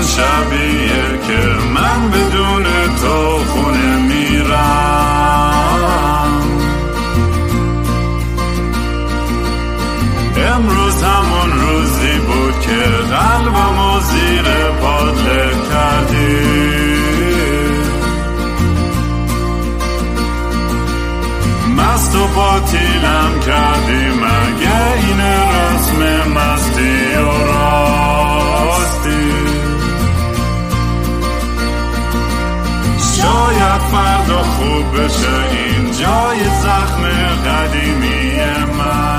همون شبیه بشه این جای زخم قدیمی من.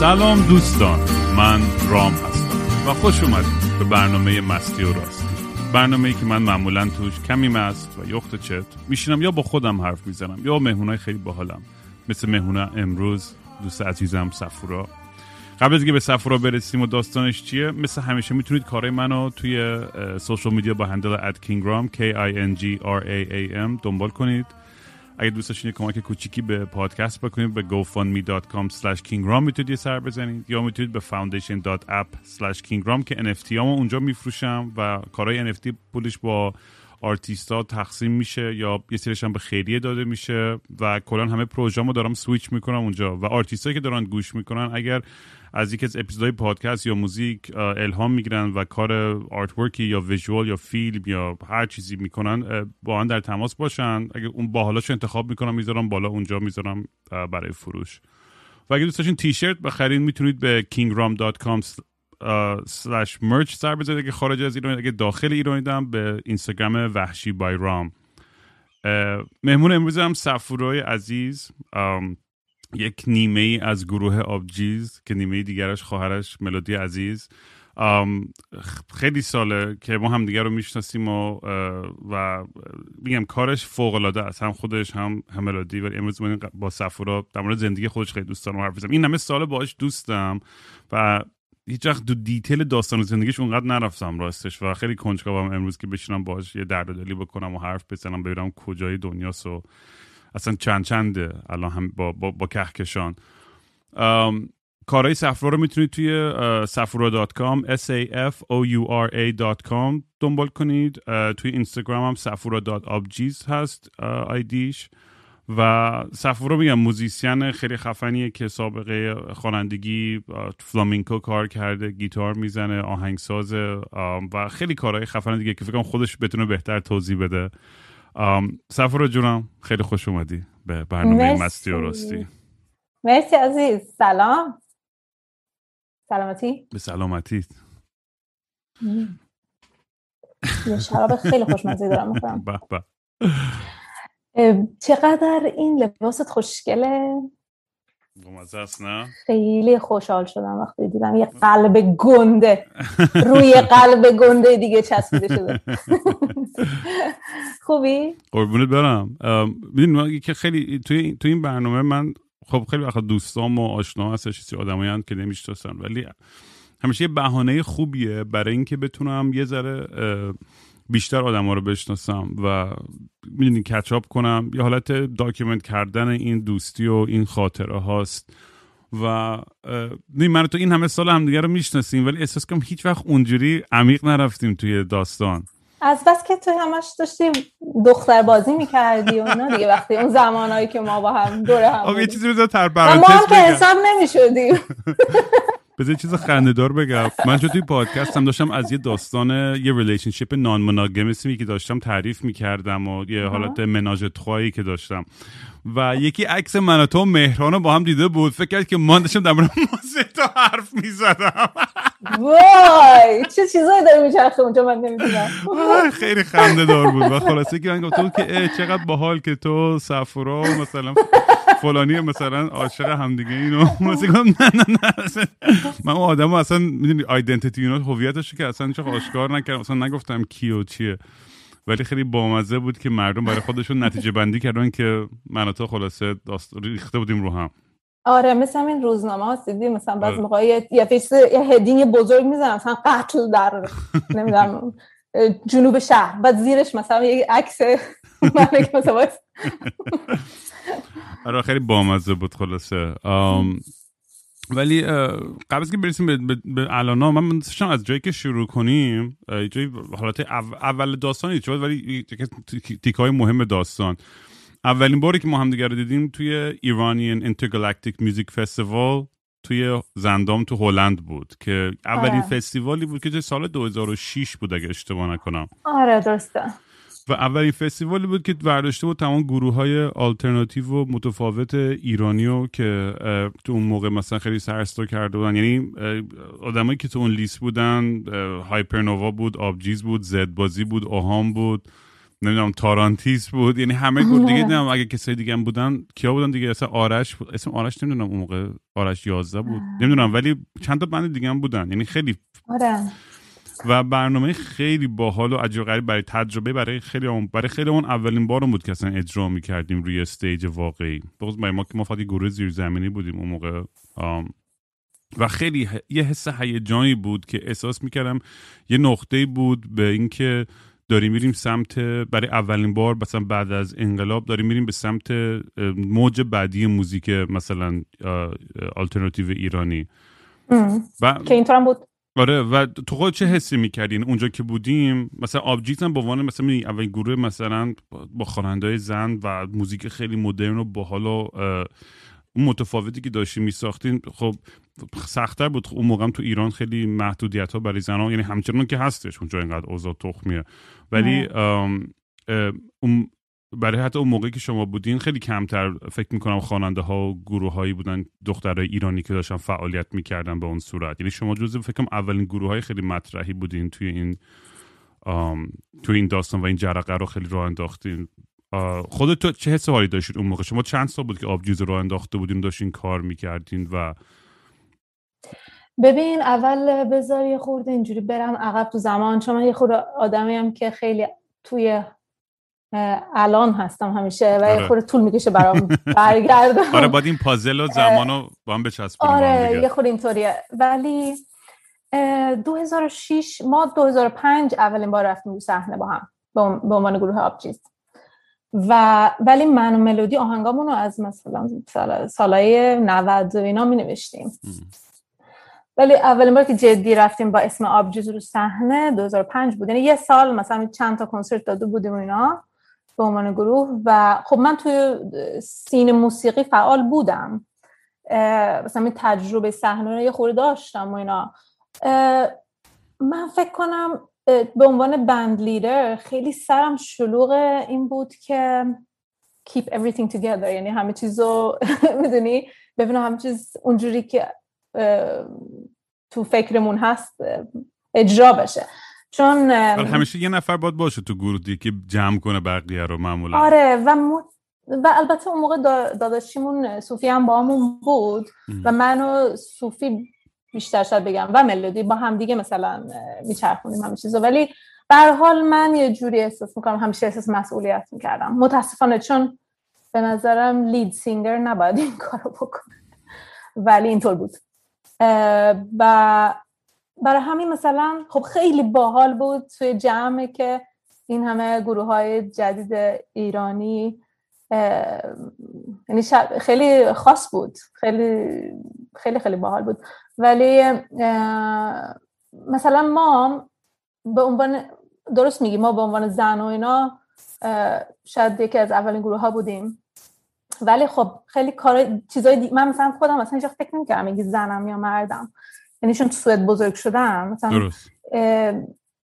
سلام دوستان من رام هستم و خوش اومدید به برنامه مستی و راستی. برنامه ای که من معمولا توش کمی مست و یخت چت میشینم یا با خودم حرف می‌زنم یا مهمونای خیلی باحالم. مثل مهمونه امروز دوست عزیزم سفورا قبل از اینکه به سفورا برسیم و داستانش چیه مثل همیشه می‌تونید کارهای منو توی social media با handle at کینگرام K I N G R A A M دنبال کنید. اگه دوست داشتین کمک کوچیکی به پادکست بکنید به gofundme.com slash kingram می‌تونید یه سر بزنید یا می‌تونید به foundation.app slash kingram که NFT همو اونجا میفروشم و کارهای NFT پولش با آرتیستا تقسیم میشه یا یه سریش هم به خیریه داده میشه و کلا همه پروژه‌مو دارم سویچ می‌کنم اونجا و آرتیستایی که دارن گوش می‌کنن اگر از یکی از اپیزودهای پادکست یا موزیک الهام می‌گیرن و کار آرت ورکی یا ویژوال یا فیلم یا هر چیزی می‌کنن با آن در تماس باشن. اگه اون باحالاشو انتخاب می‌کنم می‌ذارم بالا اونجا می‌ذارم برای فروش. و اگه دوست داشتین تیشرت بخرین می‌تونید به kingram.com slash merch سر بزنید اگه خارج از ایران اگه داخل ایرانیدم به اینستاگرام وحشی بای رام مهمون امروز هم سفورای عزیز یک نیمه ای از گروه آبجیز که نیمه دیگرش خواهرش ملودی عزیز. خیلی ساله که ما هم دیگر رو می‌شناسیم و, و میگم کارش فوق العاده است. هم خودش هم هم ملودی. ولی امروز با سفورا در مورد زندگی خودش خیلی دوست دارم حرف بزنم این همه سال باهاش دوستم و هیچ وقت دو دیتیل داستان زندگیش اونقدر نرفتم راستش و خیلی کنجکاوم امروز که بشینم باهاش یه درد دلی بکنم و حرف بزنم ببینم کجای دنیاست و اصلا چند چنده الان هم با, با, با کهکشان. کارهای سفرا رو می‌تونید توی سفورا.com s a f o u r a.com دنبال کنید. توی اینستاگرام هم سفورا.abjiz هست آیدیش. و سفورا میگم موزیسین خیلی خفنیه که سابقه خوانندگی فلامینکو کار کرده گیتار می‌زنه آهنگسازه و خیلی کارهای خفن دیگه که فکر خودش بتونه بهتر توضیح بده. سفر جونم خیلی خوش اومدی به برنامه مستی و راستی. مرسی عزیز. سلام. سلامتی؟ به سلامتی یه شراب خیلی خوشمزه دارم می‌خورم. چقدر این لباست خوشگله؟ است نه؟ خیلی خوشحال شدم وقتی دیدم. یه قلب گنده. روی قلب گنده دیگه چسبیده شده. خوبی؟ قربونت برم. می‌دونی که خیلی توی تو این برنامه من خب خیلی وقت دوستام و آشنا هستش آدمایی که نمی‌شناسن ولی همیشه یه بهانه خوبیه برای اینکه بتونم یه ذره بیشتر آدم ها رو بشناسم و می‌دونی catch up کنم. یه حالت document کردن این دوستی و این خاطره هاست و من تو این همه سال همدیگه رو می‌شناسیم ولی احساس کنم هیچ وقت اونجوری عمیق نرفتیم توی داستان. از بس که تو همش داشتی دختر بازی می‌کردی و اینا دیگه وقتی اون زمانهایی که ما با هم دوره هم یه چیزی بذار تر ما هم که حساب نمی‌شدیم. بذار چیز خنده‌دار بگم. من چون توی پادکست هم داشتم از یه داستان یه relationship non-monogamy که داشتم تعریف می‌کردم و یه حالت ménage à trois یی که داشتم. و یکی عکس من و تو مهران با هم دیده بود. فکر کرد که من داشتم در مورد تو حرف می‌زدم. وای چه چیزایی داری میچرخه اونجا من نمی‌دونم. خیلی خنده دار بود. و خلاصه که من گفتم که چقدر باحال که تو سفرا مثلا فلانی مثلا عاشق همدیگه اینو مثلا نه نه نه من اون آدمو اصلا می‌دونی آیدنتیتی اینا هویتش که اصلا چه آشکار نکردم. اصلا نگفتم کی و چیه. ولی خیلی بامزه بود که مردم برای خودشون نتیجه بندی کردن که من تو خلاصه داست ریخته بودیم رو هم. آره مثل این روزنامه ها دیدی؟ مثلا بعض آره. موقع یه face یه heading بزرگ می‌زنن مثلا قتل در نمی‌دونم جنوب شهر. بعد زیرش مثلا یه عکس ملک مثلا آره خیلی بامزه بود خلاصه. ولی قبل از که برسیم به, الانا من داشتم از جایی که شروع کنیم جایی حالت اول داستانی شد ولی تیک های مهم داستان. اولین باری که ما هم دیگر رو دیدیم توی Iranian Intergalactic Music Festival توی زاندام تو هلند بود که اولین آره. فستیوالی بود که سال 2006 بود اگه اشتباه نکنم. آره درسته. و اولین فستیوالی بود که برداشته بود تمام گروه های آلترناتیو و متفاوت ایرانیو که تو اون موقع مثلا خیلی سر و صدا کرده بودن. یعنی آدمایی که تو اون لیست بودن Hypernova بود آبجیز بود زد بازی بود اوهام بود نمی‌دونم Tarantist بود. یعنی همه گروه دیگه نمی‌دونم اگه کسای دیگه هم بودن کیا بودن دیگه؟ اصلا آرش بود. اسم آرش نمی‌دونم اون موقع آرش 11 بود. نمی‌دونم ولی چند تا band دیگه هم بودن. یعنی خیلی آره. و برنامه خیلی باحال و عجیب غریب برای تجربه برای خیلی اون برای خیلی اون اولین بار بود که اصلا اجرا می‌کردیم روی stage واقعی. بخصوص ما که ما فقط گروه زیر زمینی بودیم اون موقع و خیلی یه حس هیجانی بود که احساس می‌کردم یه نقطه بود به اینکه داریم میریم سمت برای اولین بار مثلا بعد از انقلاب داریم میریم به سمت موج بعدی موزیک مثلا آلترناتیو ایرانی. و که اینطور هم بود آره و تو خود چه حسی می‌کردین؟ اونجا که بودیم مثلا آبجیت هم به عنوان مثلا اول گروه مثلا با خواننده زن و موزیک خیلی مدرن و باحال و اون متفاوتی که داشتیم میساختین خب سختتر بود. اون موقع تو ایران خیلی محدودیت ها برای زنان یعنی همچنان که هستش اونجا اینقدر اوضاع تخمیه. ولی اون برای حتی اون موقعی که شما بودین خیلی کمتر فکر می‌کنم خواننده ها و گروه هایی بودن دخترای ایرانی که داشتن فعالیت می‌کردن به اون صورت. یعنی شما جزو فکرم اولین گروه های خیلی مطرحی بودین توی این توی این داستان و این جرقه رو خیلی راه انداختین. خودت تو چه حس حالی داشتید اون موقع؟ شما چند سال بود که آبجوز رو انداخته بودین داشتین کار می‌کردین و ببین اول بذار یه خورده اینجوری برم عقب تو زمان چون من یه خورده آدمیم که خیلی توی الان هستم همیشه و آره. خورده طول می‌کشه برام برگردم. آره باید این پازل و زمان رو با هم بچسبونیم آره یه خورده اینطوریه. ولی 2006 ما 2005 اولین بار رفتیم رو صحنه با هم به عنوان گروه آبجیز و ولی من و ملودی آهنگامون رو از مثلا سال سالای 90 و اینا می نوشتیم ولی اولین بار که جدی رفتیم با اسم آبجوز رو صحنه 2005 بود. یعنی یه سال مثلا چند تا کنسرت داده بودیم اینا. به عنوان گروه و خب من توی سین موسیقی فعال بودم. مثلا این تجربه صحنه یه خورده داشتم و اینا. من فکر کنم به عنوان بند لیدر خیلی سرم شلوغ این بود که keep everything together. یعنی همه چیز می‌دونی؟ ببینم همه چیز اونجوری که تو فکرمون هست اجرا بشه. چون همیشه یه نفر باید باشه تو گروه که جمع کنه بقیه رو معمولا. آره و و البته اون موقع داداشیمون صوفی هم با همون بود و من و صوفی بیشتر شاید بگم و ملودی با هم دیگه مثلا میچرخونیم همه چیزو. ولی به حال من یه جوری احساس می‌کنم همیشه احساس مسئولیت می‌کردم. متاسفانه چون به نظرم لید سینگر نباید این کارو بکنه. ولی اینطور بود. و برای همین مثلا خب خیلی باحال بود توی جمعه که این همه گروه های جدید ایرانی یعنی خیلی خاص بود خیلی خیلی خیلی باحال بود. ولی مثلا ما به عنوان درست میگی ما به عنوان زن و اینا شاید یکی از اولین گروه ها بودیم. ولی خب خیلی کار چیزای دی... من مثلا خودم مثلا اینجا فکر نمی‌کردم اگه زنم یا مردم. یعنی چون تو سوئد بزرگ شدم مثلا درست.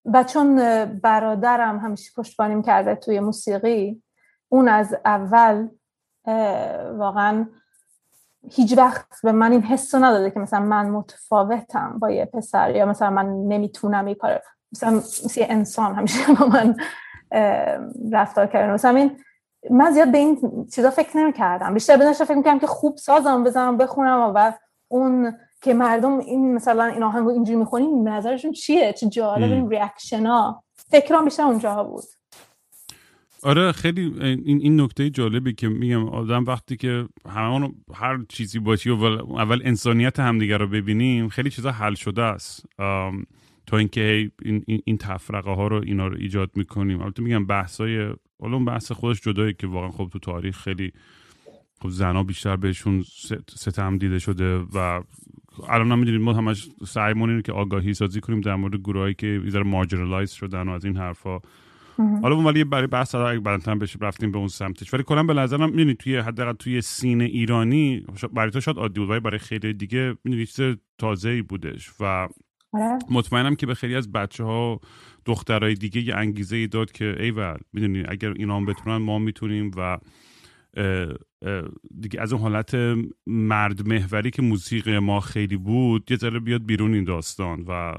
و چون برادرم همیشه پشتبانیم کرده توی موسیقی. اون از اول واقعا هیچ وقت به من این حس رو نداده که مثلا من متفاوتم با یه پسر یا مثلا من نمی‌تونم این کار مثلا مثل یه انسان همیشه با من رفتار کردن. مثلا این من زیاد به این چیزا فکر نمی کردم بیشتر به فکر می‌کردم که خوب سازم بزنم بخونم و اون که مردم این مثلا این آهنگو اینجوری می‌خونیم نظرشون چیه؟ چه جالب این ریاکشن ها فکرام بیشتر اونجاها بود. آره خیلی این این نکته جالبی که میگم آدم وقتی که همون هر چیزی باشی و اول انسانیت همدیگه رو ببینیم خیلی چیزا حل شده است. تا اینکه این این, این تفرقه ها رو اینا رو ایجاد می‌کنیم. البته میگم بحثای حالا اون بحث خودش جدایی که واقعا خب تو تاریخ خیلی خب زنا بیشتر بهشون ستم دیده شده و الان هم می‌دونید ما همش سعیمون اینه که آگاهی سازی کنیم در مورد گروهایی که یه مارجینالایز شدن و از این حرفا. حالا ولی برای بحث اگه بعدتر بشه رفتیم به اون سمتش. ولی کلا به نظرم می‌دونید توی حداقل توی سین ایرانی برای تو شاید عادی بود ولی برای خیلی دیگه می‌دونید چیز تازه ای بودش و آره. مطمئنم که به خیلی از بچه ها دخترای دیگه یه انگیزه ای داد که ایول می‌دونی اگر اینا هم بتونن ما می‌تونیم و دیگه از اون حالت مرد محوری که موسیقی ما خیلی بود یه ذره بیاد بیرون این داستان و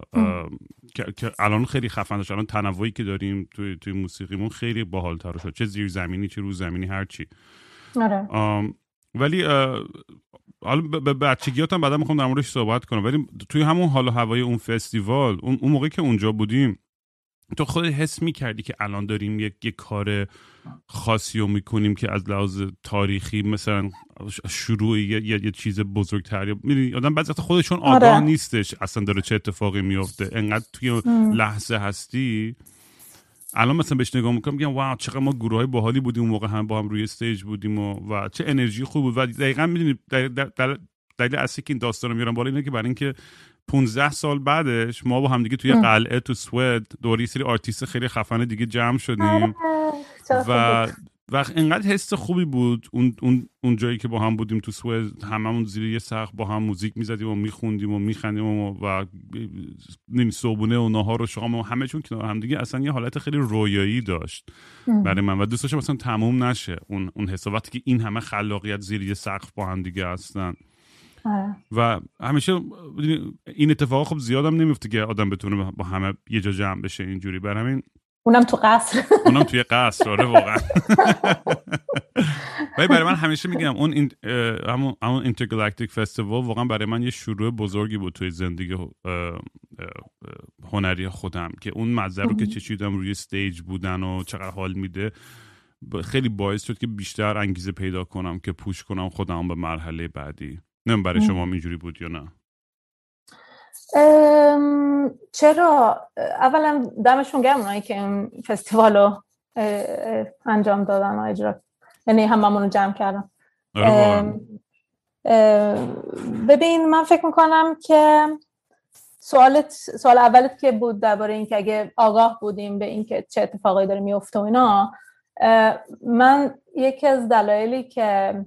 که الان خیلی خفن داشت. الان تنوعی که داریم توی, توی موسیقیمون خیلی باحالتر شد. چه زیر زمینی چه روز زمینی هرچی آره. ولی حالا به بچگیاتم بعدا می‌خوام در موردش صحبت کنم. ولی توی همون حال و هوای اون فستیوال اون موقعی که اونجا بودیم تو خود حس می‌کردی که الان داریم یک, یک کار خاصی رو می‌کنیم که از لحاظ تاریخی مثلا شروع یه, یه, چیز بزرگتر می‌دونی آدم بعضی خودشون آره. آگاه نیستش اصلا داره چه اتفاقی میفته انقدر توی لحظه هستی. الان مثلا بهش نگاه می‌کنم میگم واو چقدر ما گروه های باحالی بودیم اون موقع هم با هم روی استیج بودیم و, و چه انرژی خوب بود. و دقیقا می‌دونی دلیل اصلی که این داستان رو میارم بالا اینه که برای اینکه 15 سال بعدش ما با هم دیگه توی قلعه تو سوئد دور یه سری آرتیست خیلی خفن دیگه جمع شدیم. آره، و و اینقدر حس خوبی بود. اون, اون, اون جایی که با هم بودیم تو سوئد هممون زیر یه سقف با هم موزیک می‌زدیم و میخوندیم و میخندیم و, و نمی‌دونم صبونه و نهار و شام و همه چون کنار هم دیگه اصلا یه حالت خیلی رویایی داشت. برای من. و دوست داشتم اصلا تموم نشه. اون اون حساباتی که این همه خلاقیت زیر یه سقف با هم دیگه هستن. آره. و همیشه این اتفاق خب زیادم نمیفته که آدم بتونه با همه یه جا جمع بشه اینجوری. بر همین اونم تو قصر. اونم توی قصر آره واقعا. ولی برای من همیشه میگم اون این همون همون اینترگالاکتیک فستیوال واقعا برای من یه شروع بزرگی بود توی زندگی هنری خودم که اون مزه رو که چشیدم روی استیج بودن و چقدر حال میده خیلی باعث شد که بیشتر انگیزه پیدا کنم که پوش کنم خودم به مرحله بعدی. نه برای شما اینجوری بود یا نه. چرا؟ اولا دمشون گرم اونایی که این فستیوال رو انجام دادن و اجرا یعنی هممون رو جمع کردن. آره ببین من فکر می‌کنم که سوالت سوال اولت که بود درباره اینکه اگه آگاه بودیم به اینکه چه اتفاقی داره میفته و اینا من یکی از دلایلی که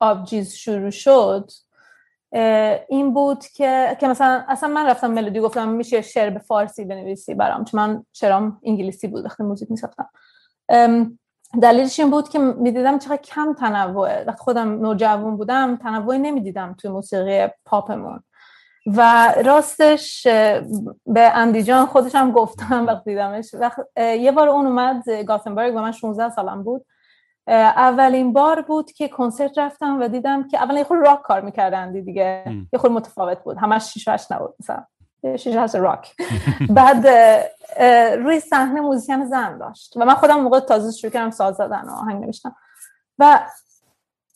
آبجیز شروع شد این بود که که مثلا اصلا من رفتم ملودی گفتم میشه شعر به فارسی بنویسی برام چون من شعرام انگلیسی بود وقتی موزیک میساختم. دلیلش این بود که می‌دیدم چقدر کم تنوعه. وقتی خودم نوجوان بودم تنوعی نمی‌دیدم توی موسیقی پاپمون. و راستش به اندیجان خودش هم گفتم وقتی دیدمش. وقت یه بار اون اومد گاتنبرگ و من 16 سالم بود. اولین بار بود که کنسرت رفتم و دیدم که اولا یه خود راک کار می‌کردن دیگه. یه خود متفاوت بود. همش شیش هشت نبود مثلا. شیش هشت راک. بعد روی صحنه موزیکن زن داشت. و من خودم موقع تازه شروع کردم ساز زدن و آهنگ نوشتم. و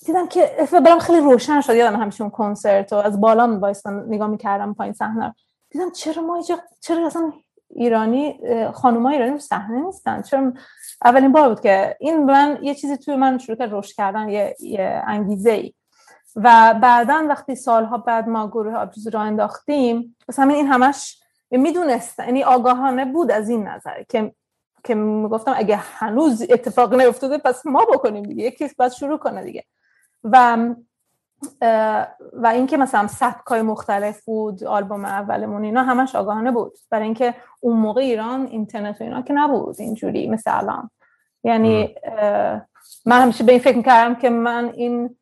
دیدم که برام خیلی روشن شد. یادم همیشه اون کنسرت و از بالا وایستم نگاه می‌کردم پایین صحنه دیدم چرا ما اینجا چرا اصلا ایرانی خانوما ایرانی رو صحنه نیستن؟ چون اولین بار بود که این من یه چیزی توی من شروع کرد رشد کردن یه, یه انگیزه ای و بعدا وقتی سالها بعد ما گروه آبجوز را انداختیم پس همین این همش می‌دونستن یعنی آگاهانه بود از این نظر که که می‌گفتم اگه هنوز اتفاق نیفتاده پس ما بکنیم دیگه یکی باید شروع کنه دیگه. و و اینکه مثلا سبکای مختلف بود آلبوم اولمون اینا همش آگاهانه بود. برای اینکه اون موقع ایران اینترنت و اینا که نبود اینجوری مثل الان. یعنی من همیشه به این فکر می‌کردم که من این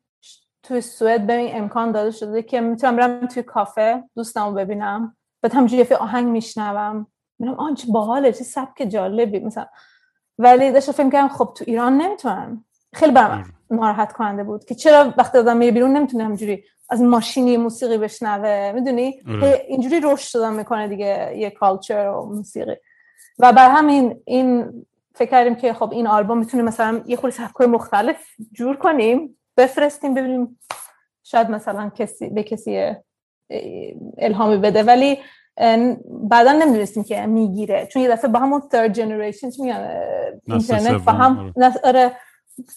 توی سوئد به این امکان داده شده که می‌تونم برم توی کافه دوستم رو ببینم. بعد همجوری یه آهنگ میشنوم. میرم آن چه باحاله چه سبک جالبی. مثلا. ولی داشتم فکر می‌کردم خب تو ایران نمی‌تونم. خیلی برام ناراحت کننده بود که چرا وقتی آدم میره بیرون نمی‌تونه همجوری از ماشینی موسیقی بشنوه می‌دونی؟ آره. اینجوری رشد دادن می‌کنه دیگه یه کالچر و موسیقی. و بر همین این فکر کردیم که خب این آلبوم می‌تونه مثلا یه خوری سبکای مختلف جور کنیم بفرستیم ببینیم شاید مثلا کسی به کسی الهامی بده. ولی بعدا نمی‌دونستیم که می‌گیره. چون یه دفعه با همون third generation میگن اینترنت با هم آره.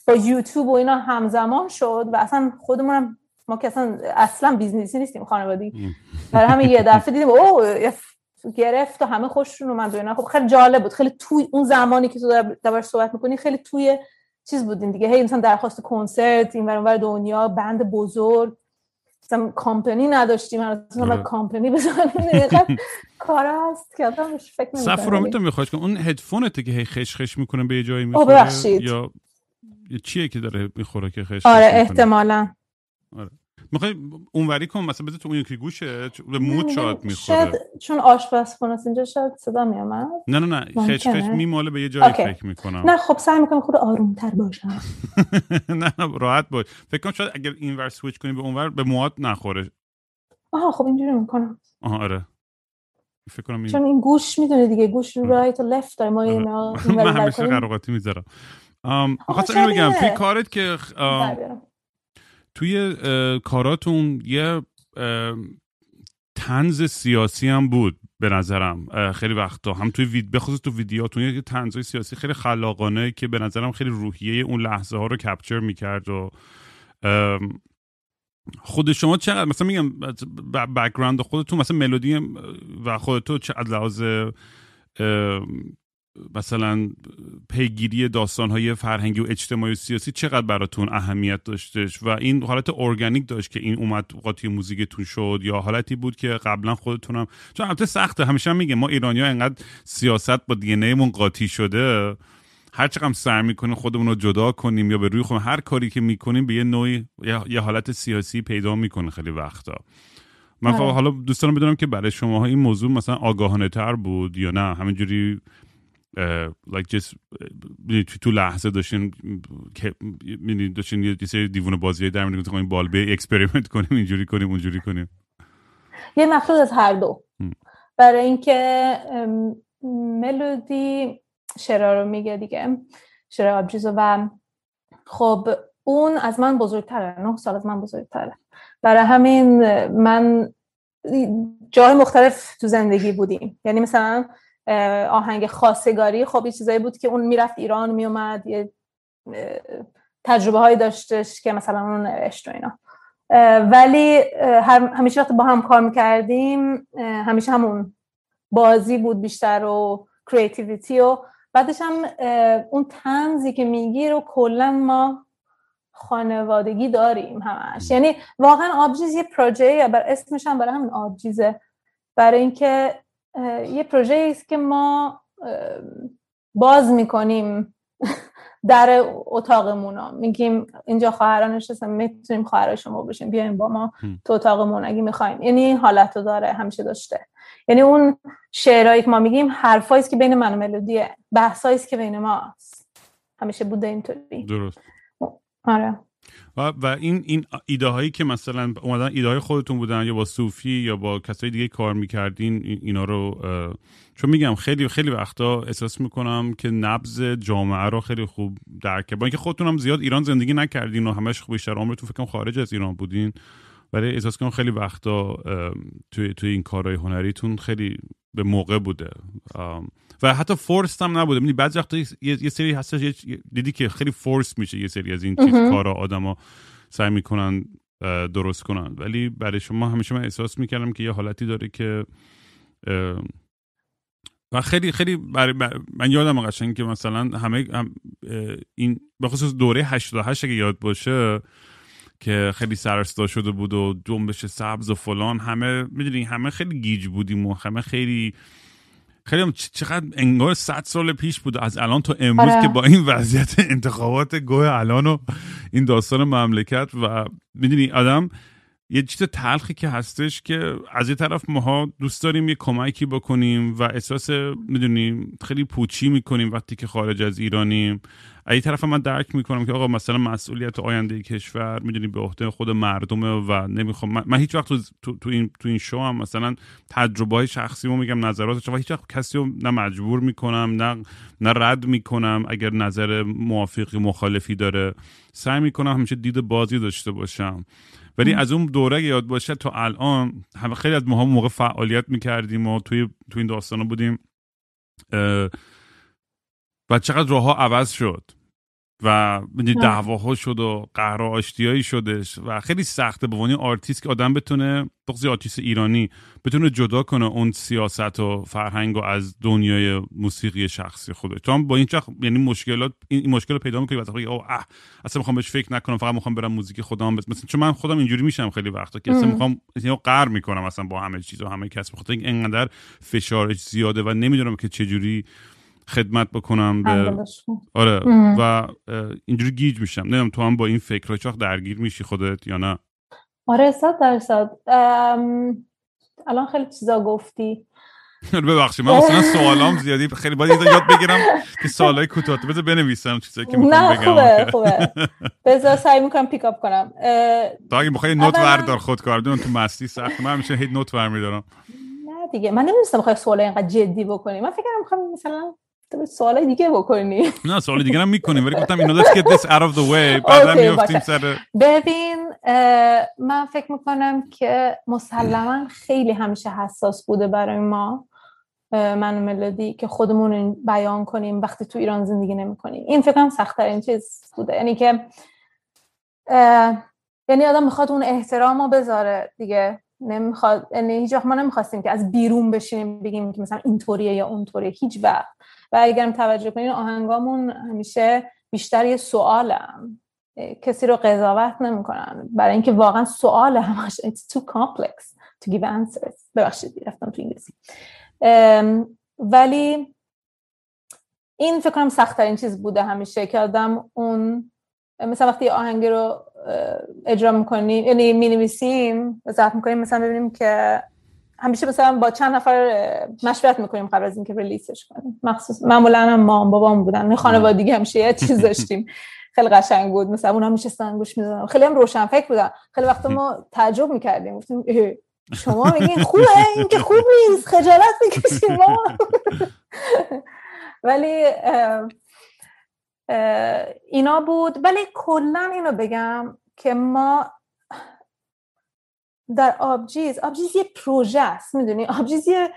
با یوتیوب و اینا همزمان شد و اصلا خودمونم ما که اصلا اصلا business ی نیستیم خانوادگی. برای همین یه دفعه دیدیم او گرفت و همه خوششون اومد و خب خیلی جالب بود. خیلی توی اون زمانی که تو در صحبت می‌کنی خیلی توی چیز بودین دیگه. هی مثلا درخواست کنسرت این ور دنیا band بزرگ. مثلا کامپنی نداشتیم مثلا. کامپنی بزنیم. کار هست که آدم فکر نمی‌کنه. صفر رو میخواهش کنم اون هدفونته که هی خش خش می‌کنه به یه جایی می‌خوره یا چیه که داره می‌خوره که خش آره احتمالا. آره. می‌خوای اونوری کن مثلا بذار تو اون یکی گوشه به مود شاید می‌خوره. چون آشپزخونه است اینجا شاید صدا میامد نه نه نه خش خش میماله به یه جایی فکر می‌کنم. نه خب سعی می‌کنم خود آرومتر باشم. نه راحت باش. فکر کنم شاید اگر اینور سویچ کنی به اونور به موات نخوره. آها خب اینجوری می‌کنم. آها آره. فکر کنم این... چون این گوش می‌دونه دیگه گوش رایت و لفت داره ما آره. اینا من همیشه قراقاتی می‌ذارم. خواستم اینو بگم توی کارت که توی کاراتون یه تنز سیاسی هم بود به نظرم. خیلی وقتا. هم توی وید بخصوص تو ویدیوتون یه تنز سیاسی خیلی خلاقانه که به نظرم خیلی روحیه اون لحظه ها رو کپچر می‌کرد و خود شما چقدر مثلا میگم background خودتون مثلا ملودی و خودتون چه لحاظ مثلا پیگیری های فرهنگی و اجتماعی و سیاسی چقدر براتون اهمیت داشتش؟ و این حالت ارگانیک داشت که این اومد قاطی موزیکتون شد یا حالتی بود که قبلا خودتونم چون البته سخته همیشه میگه ما ایرانی ها انقدر سیاست با دی قاطی شده هر چقدر سعی می‌کنیم خودمون رو جدا کنیم یا به روی خود هر کاری که می‌کنیم به یه نوعی یه حالت سیاسی پیدا می‌کنه خیلی وقتا. من آره. حالا دوستان بدونم که برای شما این موضوع مثلا آگاهانه تر بود یا نه؟ همینجوری like just تو لحظه داشتین که داشتین یه سری دیوونه بازی در می‌دونیم کنیم حالا یه experiment کنیم اینجوری کنیم اونجوری کنیم. یه مخلوطی از هر دو. برای اینکه ملودی شعرا رو میگه دیگه شرا آبجیزو و خب اون از من بزرگتره نه سال از من بزرگتره. برای همین من جای مختلف تو زندگی بودیم. یعنی مثلا آهنگ خاصگاری. خب یه چیزایی بود که اون می‌رفت ایران میومد یه تجربه هایی داشتش که مثلا اون نوشت و اینا. ولی همیشه وقتی با هم کار می‌کردیم همیشه همون بازی بود بیشتر و creativity و بعدش هم اون طنزی که میگی و کلا ما خانوادگی داریم همش. یعنی واقعا آبجیز یه پروژه بر اسمش هم برای همین آبجیزه. برای اینکه یه پروژه است که ما باز می‌کنیم در اتاقمون. میگیم اینجا خواهران نشستن می‌تونیم خواهر شما بشیم بیایم با ما تو اتاقمون اگه می‌خوایم. یعنی این حالت رو داره همیشه داشته. یعنی اون شعرهایی که ما میگیم حرفایی که بین من و ملودیه بحثایی که بین ماست. همیشه بوده اینطوری. درست. آره. و, و این این ایده هایی که مثلا اومدن ایده های خودتون بودن یا با صوفی یا با کسای دیگه کار می‌کردین اینا رو چون میگم خیلی خیلی وقتا احساس می‌کنم که نبز جامعه رو خیلی خوب درک با اینکه خودتون هم زیاد ایران زندگی نکردین و همش بیشتر عمرتون فکر خارج از ایران بودین. ولی احساس کنم خیلی وقتا توی توی این کارهای هنریتون خیلی به موقع بوده. و حتی فورس هم نبوده. می‌دونی بعضی وقتا یه،, سری هستش دیدی که خیلی فورس میشه یه سری از این چیز کارا آدما سعی می‌کنن درست کنن. ولی برای شما همیشه من احساس می‌کردم که یه حالتی داره که و خیلی خیلی برای من یادم قشنگ که مثلا همه هم این به خصوص دوره 88 اگه یاد باشه که خیلی سرستا شده بود و جنبش سبز و فلان همه می‌دونی همه خیلی گیج بودیم و همه خیلی خیلی چقدر انگار صد سال پیش بود از الان تا امروز آره. که با این وضعیت انتخابات گوه الان و این داستان مملکت و می‌دونی آدم یه چیز تلخی که هستش که از یه طرف ماها دوست داریم یه کمکی بکنیم و احساس می‌دونیم خیلی پوچی می‌کنیم وقتی که خارج از ایرانیم از طرف من درک می‌کنم که آقا مثلا مسئولیت آینده کشور می‌دونی به عهده خود مردمه و نمی‌خوام من, هیچ وقت تو, تو, این تو این شو هم مثلا تجربه های شخصی رو میگم نظرات و هیچ وقت کسی رو نه مجبور می‌کنم نه نه رد می‌کنم اگر نظر موافقی مخالفی داره. سعی می‌کنم همیشه دید بازی داشته باشم. ولی از اون دوره یاد باشه تا الان همه خیلی از ما موقع فعالیت می‌کردیم و توی تو این داستان بودیم. و چقدر راه ها عوض شد و دعواها شد و قهر و آشتیایی شدش و خیلی سخته به عنوان آرتیست که آدم بتونه بخصوص آرتیست ایرانی بتونه جدا کنه اون سیاست و فرهنگ و از دنیای موسیقی شخصی خودش. تو هم با این چخ یعنی مشکلات این مشکل رو پیدا می‌کنی وقتی او اه اصلا می‌خوام بهش فکر نکنم فقط می‌خوام برم موزیک خودم بس مثلا چون من خودم اینجوری میشم خیلی وقتا که اصلا می‌خوام اینو قهر می‌کنم اصلا با همه چیز و همه کس بخاطر اینکه انقدر فشارش زیاده و نمی‌دونم که چه جوری خدمت بکنم به آره و اینجوری گیج میشم. نمی‌دونم تو هم با این فکر چاخ درگیر میشی خودت یا نه؟ آره صد درصد. الان خیلی چیزا گفتی. ببخشید من مثلا سوالام زیادی خیلی باید یاد بگیرم که سوالای کوتاه بذار بنویسم چیزایی که می‌خوام بگم. خوبه خوبه. بذار سعی می‌کنم پیک اپ کنم. تا اگه بخوای نوت وردار خود کار تو مستی سخت. من همیشه هیچ نوت ور میدارم. نه دیگه من نمی‌دونستم بخوای سوال اینقدر جدی بکنی. من فکر کنم مثلا سوال دیگه بکنی. نه سوال دیگه هم می‌کنیم ولی گفتم اینو let's get this out of the way بعدا میافتیم سر. ببین من فکر می‌کنم که مسلما خیلی همیشه حساس بوده برای ما من ملودی که خودمون بیان کنیم وقتی تو ایران زندگی نمی کنیم این فکرم سخت این چیز بوده. یعنی که یعنی آدم می‌خواد اون احترام رو بذاره دیگه. نمی‌خواد یعنی هیچ ما نمی‌خواستیم که از بیرون بشینیم بگیم که مثلا اینطوریه یا اونطوریه. هیچ وقت و اگرم توجه کنین آهنگامون همیشه بیشتر یه سوالم. کسی رو قضاوت نمی‌کنن. برای اینکه واقعا سوال همش it's too complex to give answers. ببخشید رفتم تو انگلیسی. ولی این فکر کنم سخت ترین چیز بوده همیشه که آدم اون مثلا وقتی آهنگی رو اجرا می‌کنیم یعنی می نویسیم وضاحت می‌کنیم مثلا ببینیم که همیشه مثلا با چند نفر مشورت می‌کنیم قبل از اینکه ریلیسش کنیم. مخصوص معمولا هم مام بابام بودن. خانوادگی همیشه یه چیز داشتیم. خیلی قشنگ بود. مثلا اونها میشستن گوش می‌دادن. خیلی هم روشن فکر بودن. خیلی وقت ما تعجب می‌کردیم. گفتیم شما میگین خوبه؟ این که خوب نیست. خجالت می‌کشیم ما. ولی اینا بود. ولی کلا اینو بگم که ما در آبجیز آبجیز یه پروژه است می‌دونی؟ آبجیز یه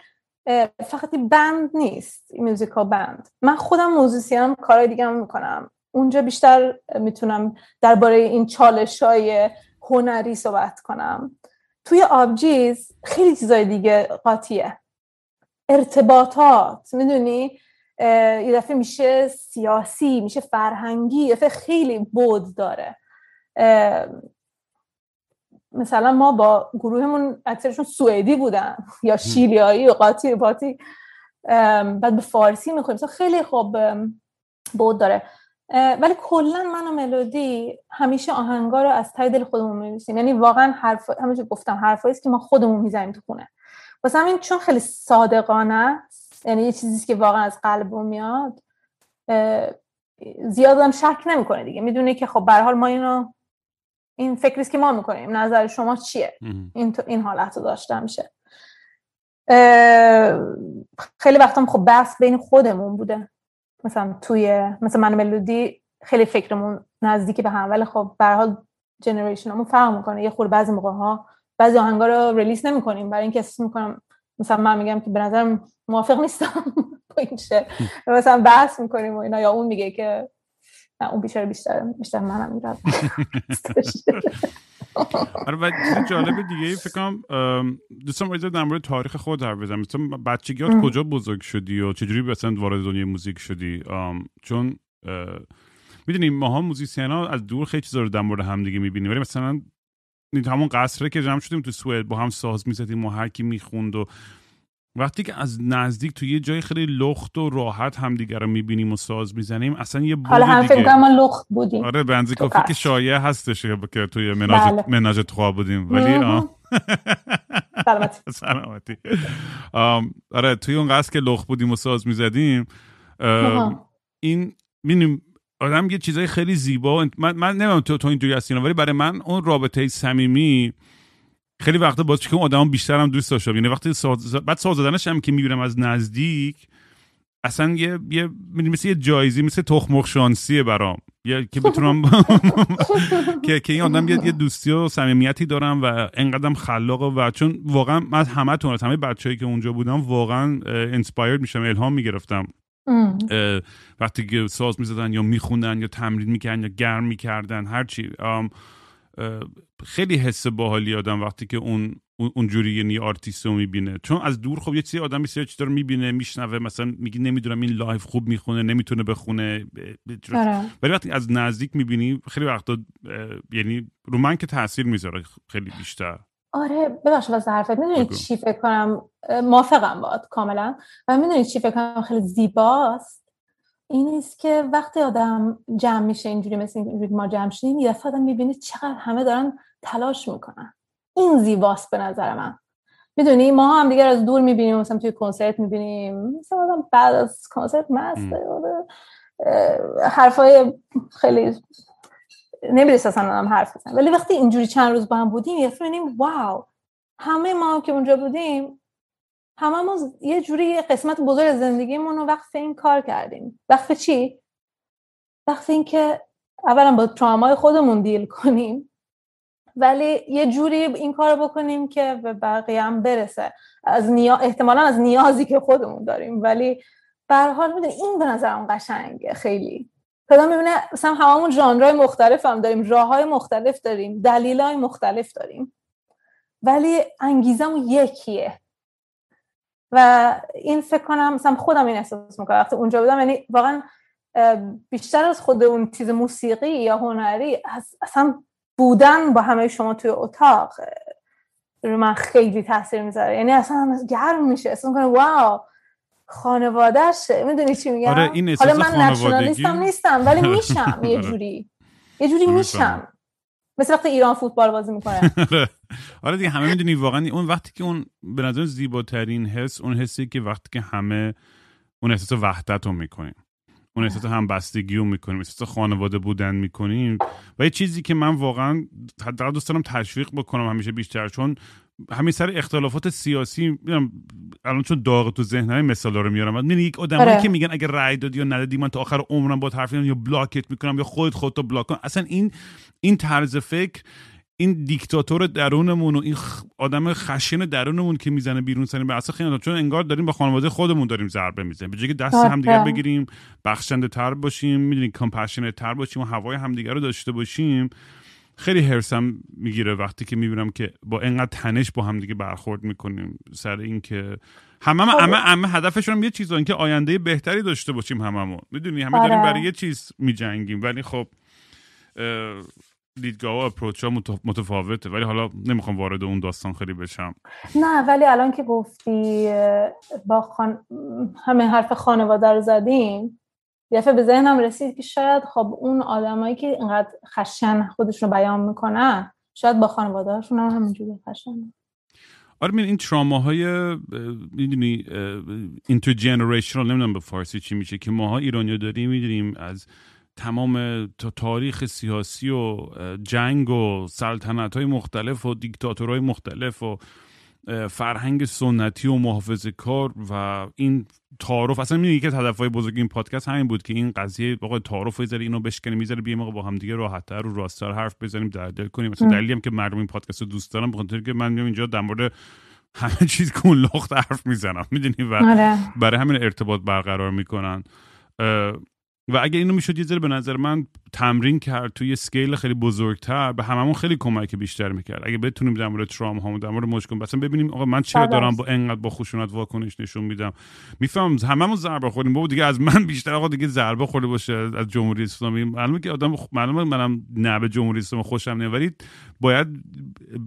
فقط band نیست musical band. من خودم موزیسینم کارهای دیگه هم می‌کنم. اونجا بیشتر می‌تونم درباره این چالش های هنری صحبت کنم. توی آبجیز خیلی چیزای دیگه قاطیه. ارتباطات می‌دونی؟ یه دفعه میشه سیاسی میشه فرهنگی یه خیلی بود داره. مثلا ما با گروهمون اکثرشون سوئدی بودن یا شیلیایی و قاطی پاتی بعد به فارسی می‌خوریم. خیلی خوب بود داره. ولی کلا من و ملودی همیشه آهنگا رو از ته دل خودمون می‌نویسیم. یعنی واقعا حرف همیشه گفتم حرفایی است که ما خودمون می‌زنیم تو خونه. واسه همین چون خیلی صادقانه یعنی یه چیزی که واقعا از قلبمون میاد زیادم شک نمی‌کنه دیگه. می‌دونه که خب به حال ما اینو این فکریست که ما می‌کنیم نظر شما چیه؟ این این حالت رو داشته میشه. خیلی وقتا خب بحث بین خودمون بوده. مثلا توی مثلا من ملودی خیلی فکرمون نزدیکی به هم ولی خب به حال جنریشنمون فرق می‌کنه. یه خورده بعضی موقع ها بعضی آهنگا رو release نمی‌کنیم. برای اینکه احساس می‌کنم مثلا من میگم که به نظرم موافق نیستم با این مثلا بحث می‌کنیم و اینا یا اون میگه که اون بیشتر بیشتر بیشتر منم میرم آره و چیز جالب دیگه فکر کنم دوستان باید در مورد تاریخ خود حرف بزنم. مثلا بچگیات کجا بزرگ شدی و چجوری مثلا وارد دنیای موزیک شدی؟ چون می‌دونیم ماها موزیسین ها از دور خیلی چیزا رو در مورد هم دیگه می‌بینیم. ولی مثلا همون قصره که جمع شدیم تو سوئد با هم ساز می‌زدیم و هر کی می‌خوند و وقتی که از نزدیک تو یه جای خیلی لخت و راحت همدیگه رو می‌بینیم و ساز می‌زنیم اصلا یه بود حالا هم فکر ما لخت بودیم. آره بنزی کافی که شایع هستش که توی مناج بله. مناج بودیم. ولی سلامتی. سلامتی. آره توی اون قصد که لخت بودیم و ساز می‌زدیم این می‌بینیم آدم یه چیزای خیلی زیبا من, من نمی‌دونم تو تو اینجوری هستی ولی برای من اون رابطه صمیمی خیلی وقتا باز که آدم بیشتر هم دوست داشتم. یعنی وقتی ساز... بعد ساز زدنش هم که می‌بینم از نزدیک اصلا یه یه مثل یه جایزی مثل تخمخ شانسیه برام. یه که بتونم که که این آدم یه, دوستی و صمیمیتی دارم و انقدرم خلاقه و چون واقعا من همه تون همه بچه‌ای که اونجا بودم واقعا انسپایر میشم الهام می‌گرفتم. وقتی که ساز می‌زدن یا میخوندن یا تمرین می‌کردن یا گرم می‌کردن هرچی خیلی حس باحالی آدم وقتی که اون اونجوری یعنی آرتیست رو می‌بینه. چون از دور خب یه چیزی آدم یه چیزا رو می‌بینه میشنوه مثلا میگی نمی‌دونم این live خوب می‌خونه نمی‌تونه بخونه آره. ولی وقتی از نزدیک می‌بینی خیلی وقتا یعنی رو من که تاثیر می‌ذاره خیلی بیشتر. آره ببخشید واسه حرفت. می‌دونی چی فکر کنم؟ موافقم باد کاملا. و می‌دونی چی فکر کنم؟ خیلی زیباست. این است که وقتی آدم جمع میشه اینجوری مثل اینجوری ما جمع شدیم یه آدم می‌بینه چقدر همه دارن تلاش می‌کنن. این زیباست به نظر من. می‌دونی ما هم دیگر از دور می‌بینیم مثلا توی کنسرت می‌بینیم. مثلا آدم بعد از کنسرت مسته حرفای خیلی نمی‌رسه اصلا هم حرف بزن ولی وقتی اینجوری چند روز با هم بودیم یه واو همه ما که اونجا بودیم ما یه جوری قسمت بزرگ زندگیمون رو وقف این کار کردیم. وقف چی؟ وقف این که اولا با ترامای خودمون دیل کنیم ولی یه جوری این کار بکنیم که به بقیه هم برسه. از نیا... احتمالا از نیازی که خودمون داریم ولی به حال می‌دونی این به نظرم قشنگه خیلی. پدا می‌بینه مثلا هممون ژانرهای مختلف هم داریم راه های مختلف داریم دلیل های مختلف داریم. ولی انگیزمون یکیه. و این فکر کنم مثلا خودم این احساس می‌کنم. وقتی اونجا بودم یعنی واقعا بیشتر از خود اون چیز موسیقی یا هنری اصلا بودن با همه شما توی اتاق رو من خیلی تاثیر می‌ذاره. یعنی اصلا گرم میشه. اصلا کنه واو خانوادهشه می‌دونی چی میگم؟ آره این حالا من نشنالیستم نیستم ولی میشم یه آره. جوری. یه جوری میشم. مثل وقتی ایران فوتبال بازی می‌کنه. آره. آره دیگه همه می‌دونی واقعا اون وقتی که اون به نظر زیباترین حس اون حسی که وقتی که همه اون احساس وحدت رو می‌کنیم. اون احساس همبستگی رو می‌کنیم احساس خانواده بودن می‌کنیم. و یه چیزی که من واقعا دوست دارم تشویق بکنم همیشه بیشتر چون همین سر اختلافات سیاسی الان چون داغ تو ذهن های مثالا رو میارم. می‌دونی یک آدمایی آره. که میگن اگه رأی دادی یا ندادی من تا آخر عمرم با حرف یا بلاکت می‌کنم یا خودت خودتو بلاک کن. اصلا این این طرز فکر این دیکتاتور درونمون و این آدم خشن درونمون که می‌زنه بیرون سنی به اصلا خیلی چون انگار داریم با خانواده خودمون داریم ضربه می‌زنیم. به جای که دست آره. همدیگه بگیریم بخشنده تر باشیم می‌دونیم کمپشنت تر باشیم و هوای همدیگه رو داشته باشیم. خیلی هرسم می‌گیره وقتی که می‌بینم که با انقدر تنش با هم دیگه برخورد می‌کنیم سر اینکه همه همه همه, همه هدفشون یه چیز که آینده بهتری داشته باشیم هممون. می‌دونی؟ همه داریم آره. برای یه چیز میجنگیم. ولی خب دیدگاه و اپروچ ها متفاوته. ولی حالا نمی‌خوام وارد اون داستان خیلی بشم. نه ولی الان که گفتی با خان... همه حرف خانواده رو زدیم دفعه به ذهنم رسید که شاید خب اون آدمایی که اینقدر خشن خودشون رو بیان می‌کنن شاید با خانواده هاشون هم همینجوری خشن. من این تراما های می‌دونی اینترجنریشنال نمی‌دونم به فارسی چی میشه که ماها ایرانی داریم می‌دونیم از تمام تاریخ سیاسی و جنگ و سلطنت های مختلف و دیکتاتورهای مختلف و فرهنگ سنتی و محافظه کار و این تعارف. اصلا می‌دونی که هدف های بزرگ این پادکست همین بود که این قضیه واقعا تعارف ذره اینو بشکنیم می‌ذاره بیایم با هم دیگه راحتتر و راستتر حرف بزنیم در دل کنیم. مثلا دلیلی هم که مردم این پادکست رو دوست دارم بخاطر که من میام اینجا در مورد همه چیز کن لخت حرف می‌زنم. می‌دونی؟ و آره. برای همین ارتباط برقرار می‌کنن. و اگر اینو می‌شد یه ذره به نظر من تمرین کرد توی سکیل خیلی بزرگتر به هممون خیلی کمک بیشتر می‌کرد. اگه بتونیم در مورد ترام ها در مورد مشکل مثلا ببینیم آقا من چرا دارم با انقدر با خشونت واکنش نشون میدم؟ می‌فهمم هممون ضربه خوردیم بابا دیگه از من بیشتر آقا دیگه ضربه خورده باشه از جمهوری اسلامی. معلومه که آدم معلومه منم نه به جمهوری اسلامی خوشم نمیاد ولی باید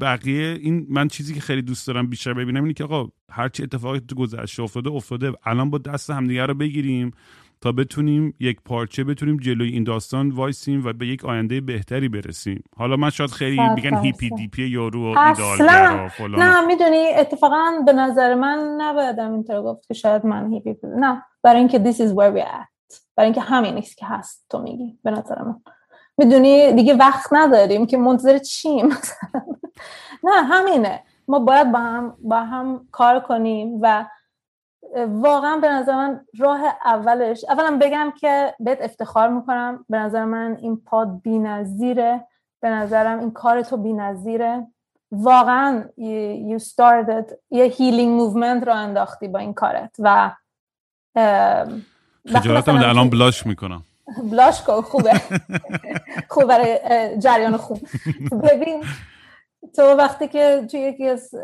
بقیه این من چیزی که خیلی دوست دارم بیشتر ببینم اینه که آقا هرچی اتفاقی تو گذشته افتاده افتاده. الان با دست همدیگه رو بگیریم. تا بتونیم یک پارچه بتونیم جلوی این داستان وایسیم و به یک آینده بهتری برسیم. حالا من شاید خیلی میگن hippie dippy یارو و ایده‌آل‌گرا نه می‌دونی اتفاقا به نظر من نبایدم اینطور گفت که شاید من hippie نه برای اینکه this is where we at. برای اینکه همین نیست که هست تو میگی به نظر من. می‌دونی دیگه وقت نداریم که منتظر چیم؟ نه همینه. ما باید با هم با هم کار کنیم و واقعا به نظر من راه اولش اولا بگم که بهت افتخار می‌کنم. به نظر من این پادت بی نظیره به نظرم این کار تو بی نظیره واقعا you started یه healing movement رو انداختی با این کارت و خجالتم الان blush می‌کنم. blush کن خوبه. خوب برای جریان خوب. ببین تو وقتی که توی یکی از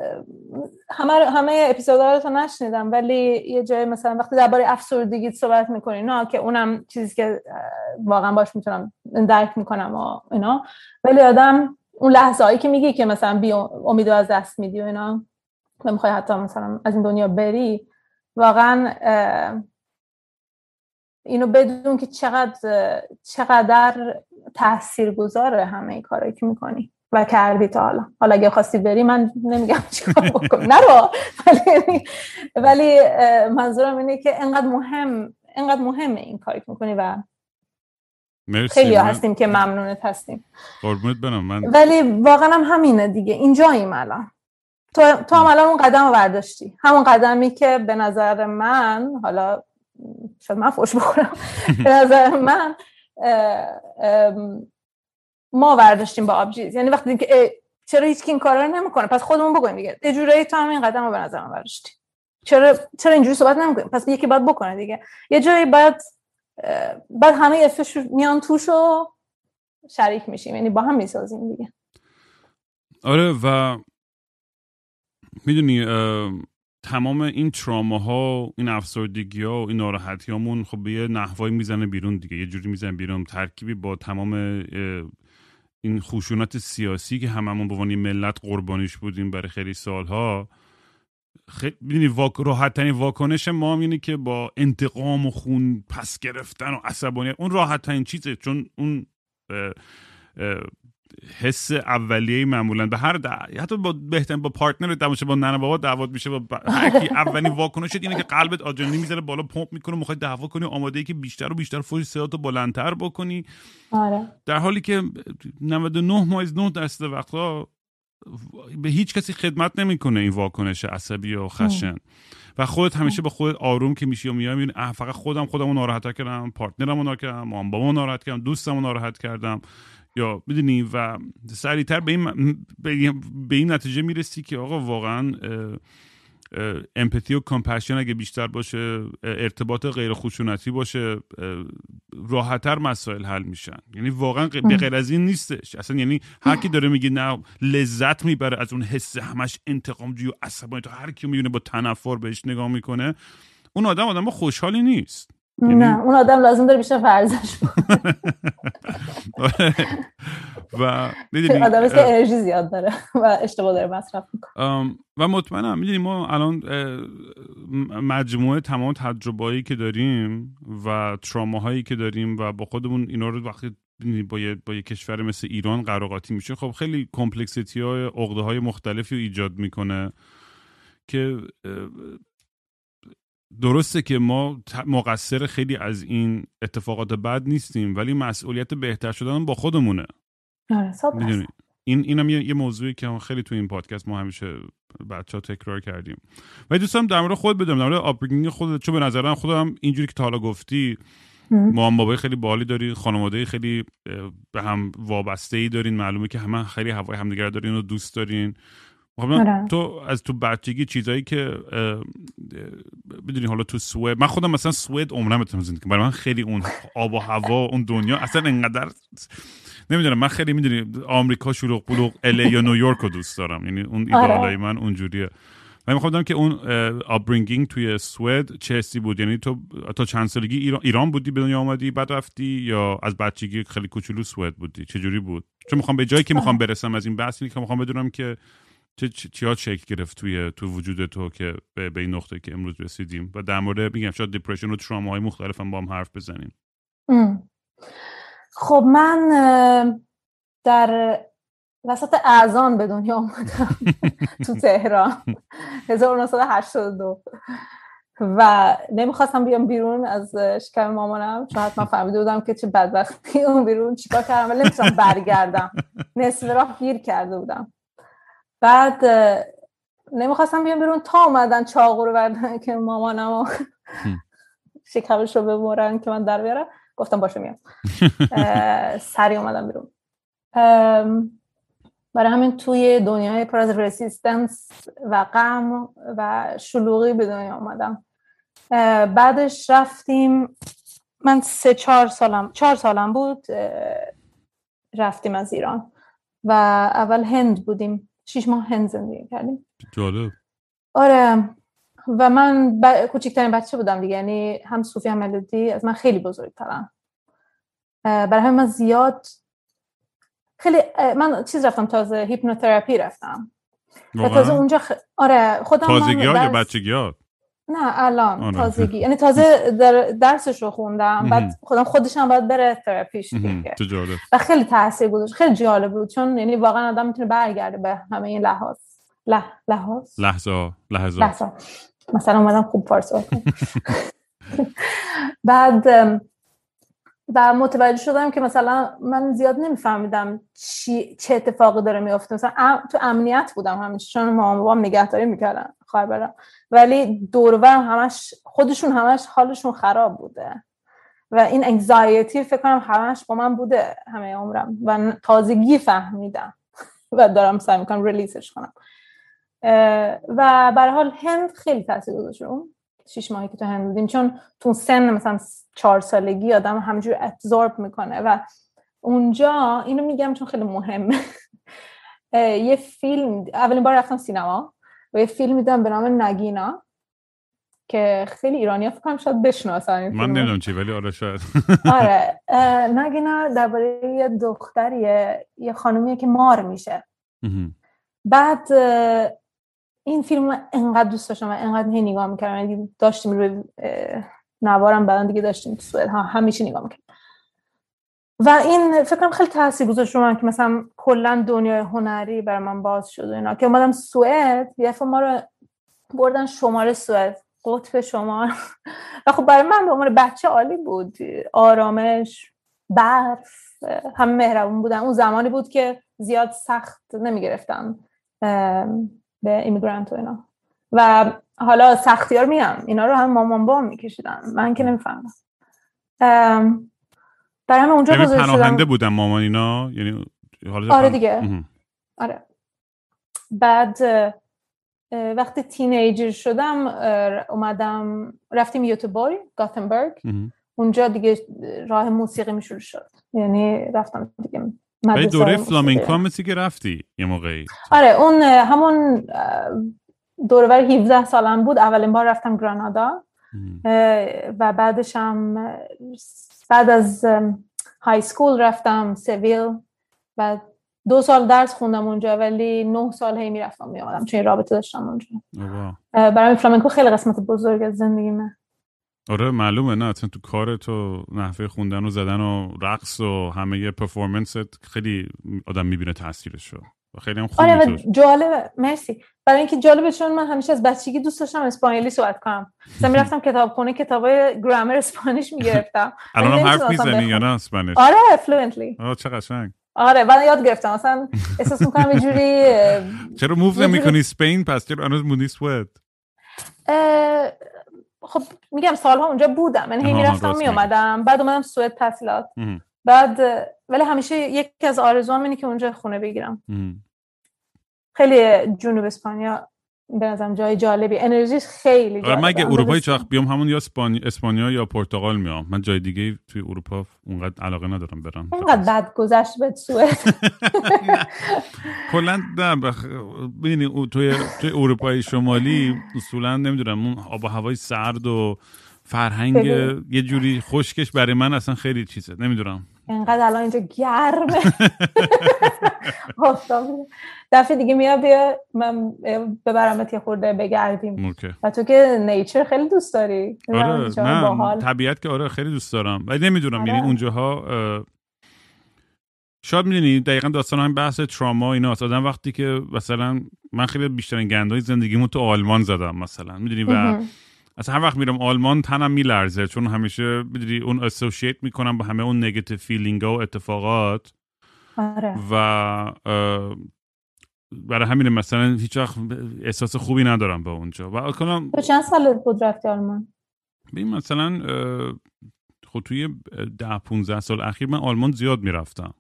همه همه اپیزودها رو نشنیدم ولی یه جای مثلا وقتی درباره افسردگی صحبت می‌کنی نه که اونم چیزی که واقعا باش می‌تونم درک می‌کنم و اینا. ولی آدم اون لحظه هایی که میگی که مثلا بی امید از دست میدی و اینا و می‌خوای حتی مثلا از این دنیا بری واقعا اینو بدون که چقدر چقدر تاثیر گذاره همه کارایی که می‌کنی. و کردی تا حالا. حالا اگه خواستی بری من نمیگم چیکار بکن نرو ولی ولی منظورم اینه که انقدر مهم انقدر مهمه این کاری که می‌کنی و مرسی. خیلی هستیم که ممنونت هستیم. قربونت برم. من ولی واقعا هم همینه دیگه. اینجاییم الان. تو, تو هم الان اون قدم رو برداشتی. همون قدمی که به نظر من حالا شاید من فوش بخورم. به نظر من ما برداشتیم با آبجیز یعنی وقتی که چرا هیچ این کارا رو نمی‌کنه؟ پس خودمون بگویم دیگه. یه جورایی تو هم این قدم رو به نظر من چرا چرا اینجوری صحبت نمی‌کنیم؟ پس یکی باید بکنه دیگه. یه جایی باید بعد همه افش میان توش و شریک میشیم. یعنی با هم می‌سازیم دیگه. آره و می‌دونی تمام این ها این افسردگی ها و این ناراحتی همون خب به یه نحوایی می‌زنه بیرون دیگه. یه جوری می‌زنه بیرون. ترکیبی با تمام این خشونت سیاسی که هممون به عنوان ملت قربانیش بودیم برای خیلی سالها خیلی واک... راحت ترین واکنش ما اینه که با انتقام و خون پس گرفتن و عصبانیت اون راحت ترین چیزه چون اون حس اولیه معمولا به هر حتی با بهترین با پارتنر دعوا با ننه بابا دعوت میشه با هر کی اولین واکنشت اینه که قلبت آدرنالین می‌زنه بالا پمپ می‌کنه می‌خوای دعوا کنی آماده ای که بیشتر و بیشتر فوش صداتو بلندتر بکنی. آره. در حالی که 99 ممیز 9 درصد وقتا به هیچ کسی خدمت نمی‌کنه این واکنش عصبی و خشن. و خودت همیشه با خودت آروم که میشی و میای فقط خودم خودمو ناراحت کردم partner مو ناراحت کردم مامانمو ناراحت کردم دوستمو ناراحت کردم. یا می‌دونی و سریعتر به این, به این نتیجه می‌رسی که آقا واقعا empathy و compassion اگه بیشتر باشه ارتباط غیر خشونتی باشه راحتتر مسائل حل میشن. یعنی واقعا به غیر از این نیستش. اصلا یعنی هر کی داره میگه نه لذت می‌بره از اون حس همش انتقامجویی و عصبانی تو هر کی می‌بینه با تنفر بهش نگاه می‌کنه اون آدم آدم خوشحالی نیست. نه اون آدم لازم داره بیشتر ورزش و می‌دونی آدم که انرژی زیاد داره و اشتباه داره مصرف می‌کنه. و مطمئنم می‌دونی ما الان مجموعه تمام تجربهایی که داریم و تراماهایی که داریم و با خودمون اینا رو وقتی با یه, با یه کشور مثل ایران قراقاتی میشه خب خیلی کمپلکسیتی های عقده های مختلفی رو ایجاد می‌کنه که درسته که ما مقصر خیلی از این اتفاقات بد نیستیم ولی مسئولیت بهتر شدن با خودمونه. آره، این اینم یه،, یه موضوعی که خیلی تو این پادکست ما همیشه بچه ها تکرار کردیم. ولی دوستم در مورد خود بدم در مورد خود چون به نظرم خودم اینجوری که تا حالا گفتی ما هم بابای خیلی بالی داری خانواده خیلی به هم وابسته ای دارین معلومه که همه خیلی هوای همدیگر دارین و دوست دارین. آره. تو از تو بچگی چیزایی که بدونی حالا تو سوئد من خودم مثلا سوئد عمرم بتونم زندگی برای من خیلی اون آب و هوا اون دنیا اصلا انقدر نمی‌دونم من خیلی می‌دونی آمریکا شلوغ بلوغ الی یا نیویورک رو دوست دارم یعنی اون آره. ایدالای من اونجوریه. من می‌خوام که اون upbringing توی سوئد چه بود؟ یعنی تو تا چند سالگی ایران, ایران بودی به دنیا آمدی بعد رفتی یا از بچگی خیلی کوچولو سوئد بودی؟ چه جوری بود؟ چون می‌خوام به جایی که می‌خوام برسم از این بحث که می‌خوام بدونم که چه چی شکل گرفت توی تو وجود تو که به, به این نقطه که امروز رسیدیم؟ و در مورد میگم شاید depression و تراما های مختلف هم با هم حرف بزنیم. خب من در وسط اعزان به دنیا آمدم تو تهران. 1982 و نمی‌خواستم بیام بیرون از شکم مامانم چون حتما فهمیده بودم که چه بدبختی اون بیرون چیکار کردم ولی نمی‌تونم برگردم. نصف راه گیر کرده بودم. بعد نمی‌خواستم بیام بیرون. تا اومدن چاقو رو بردن که مامانم و شکمش رو ببرن که من در بیارم. گفتم باشه میام. سری اومدم بیرون. برای همین توی دنیای پر از رسیستنس و غم و شلوغی به دنیا اومدم. بعدش رفتیم. من سه چهار سالم چهار سالم بود رفتیم از ایران. و اول هند بودیم. شیش ماه هند زندگی کردیم. جالب. آره. و من ب... کوچکترین بچه بودم دیگه. یعنی هم صوفی هم ملودی. از من خیلی بزرگترم برای همین من زیاد خیلی من چیز رفتم تازه هیپنوتراپی رفتم. و تازه اونجا خ... آره خودم تازگی ها یا بچگی ها نه الان تازگی. یعنی تازه در درسش رو خوندم. بعد خودم خودش هم باید بره تراپیش دیگه. و خیلی تاثیر گذاشت. خیلی جالب بود. چون یعنی واقعا آدم می‌تونه برگرده به همه این لحاظ. لح... لحاظ؟ لحظه لحظه لحظه مثلا اومدم خوب فارسی بعد و متوجه شدم که مثلا من زیاد نمیفهمیدم چی چه اتفاقی داره میفته مثلا ام، تو امنیت بودم همیشه چون مامان بابام نگهداری می‌کردن خواهر ولی دور همش خودشون همش حالشون خراب بوده. و این انگزایتی فکر کنم همش با من بوده همه عمرم. و تازگی فهمیدم. و دارم سعی می‌کنم ریلیزش کنم. و برای حال هند خیلی تاثیر گذاشت. شیش ماهی که تو هند بودیم. چون تو سن مثلا چهار سالگی آدم همجور ابزورب می‌کنه و اونجا اینو میگم چون خیلی مهمه. یه فیلم اولین بار رفتم سینما و یه فیلم دیدم به نام نگینا که خیلی ایرانی ها فکرم شاید بشناسن من نمی‌دونم چی ولی آره شاید. آره نگینا درباره یه دختریه یه خانومیه که مار میشه. بعد این فیلم انقدر دوست داشتم و انقدر هی نگاه می‌کردم. یعنی داشتیم روی نوارم بعدا دیگه داشتیم سوئد. ها همیشه نگاه می‌کردم. و این فکرم خیلی تاثیر گذاشت رو من که مثلا کلا دنیای هنری بر من باز شد و اینا. که اومدم سوئد یه ما رو بردن شماره سوئد. قطب شمار و خب برای من به عنوان بچه عالی بود. آرامش برف همه مهربون بودن. اون زمانی بود که زیاد سخت نمی‌گرفتم. به ایمیگرانت و اینا. و حالا سختی ها میام اینا رو هم مامان با میکشیدن. من که نمی‌فهمم. برای همه اونجا یعنی پناهنده بودم مامان اینا یعنی آره دیگه. آره. بعد وقتی تینیجر شدم اومدم رفتیم یوتوبوری گاتنبرگ. اونجا دیگه راه موسیقی میشور شد. یعنی رفتم دیگه. ولی دوره فلامینکو مثل که رفتی یه موقعی. آره اون همون دوره 17 سالم بود. اولین بار رفتم گرانادا. و بعدش هم بعد از های سکول رفتم سویل و دو سال درس خوندم اونجا ولی نه سال هی می‌رفتم میامدم چون رابطه داشتم اونجا. برای فلامنکو خیلی قسمت بزرگ از زندگیمه. آره معلومه. نه اصلا تو کار تو نحوه خوندن و زدن و رقص و همه پرفورمنست خیلی آدم می‌بینه تاثیرش شد و خیلی هم خوب آره جالبه. مرسی. برای اینکه جالبه چون من همیشه از بچگی دوست داشتم اسپانیایی صحبت کنم. مثلا می‌رفتم کتابخونه کتابای گرامر اسپانیش می‌گرفتم. الان هم حرف می‌زنی یا نه اسپانیش؟ آره فلوئنتلی آه چه قشنگ. آره من یاد گرفتم. مثلا احساس می‌کنم یه جوری چرا موو نمی‌کنی؟ اسپین پس چرا هنوز موندی سوئد خب میگم سالها اونجا بودم من هی می‌رفتم میومدم بعد اومدم سوئد تحصیلات. بعد ولی همیشه یکی از آرزوام اینه که اونجا خونه بگیرم. خیلی جنوب اسپانیا به نظرم جای جالبی. انرژیش خیلی جالبه آره اگه اروپایی چاق بیام همون یا اسپانیا یا پرتغال میام. من جای دیگه توی اروپا اونقدر علاقه ندارم برم. اینقدر بد گذشت به سوئد. کلا نه بخ... ببینید توی توی اروپای شمالی اصولا نمی‌دونم اون آب و هوای سرد و فرهنگ یه جوری خشکش برای من اصلا خیلی چیزه. نمی‌دونم. انقدر الان اینجا گرمه. دفعه دیگه میاد بیا من ببرمت یه خورده بگردیم. و تو که nature خیلی دوست داری. آره نه طبیعت که آره خیلی دوست دارم. ولی نمی‌دونم آره. یعنی اونجاها شاید می‌دونی دقیقا داستان همین بحث تراما اینا آدم وقتی که مثلا من خیلی بیشترین گندهای زندگیمو تو آلمان زدم مثلا. می‌دونی؟ و اصلا هر وقت میرم آلمان تنم میلرزه چون همیشه بدونی اون associate می‌کنم با همه اون negative feeling و اتفاقات. آره. و برای همین مثلا هیچ وقت احساس خوبی ندارم به اونجا. و کنم تو چند سال بود رفتی آلمان؟ ببین مثلا خود توی ده 15 سال اخیر من آلمان زیاد می‌رفتم.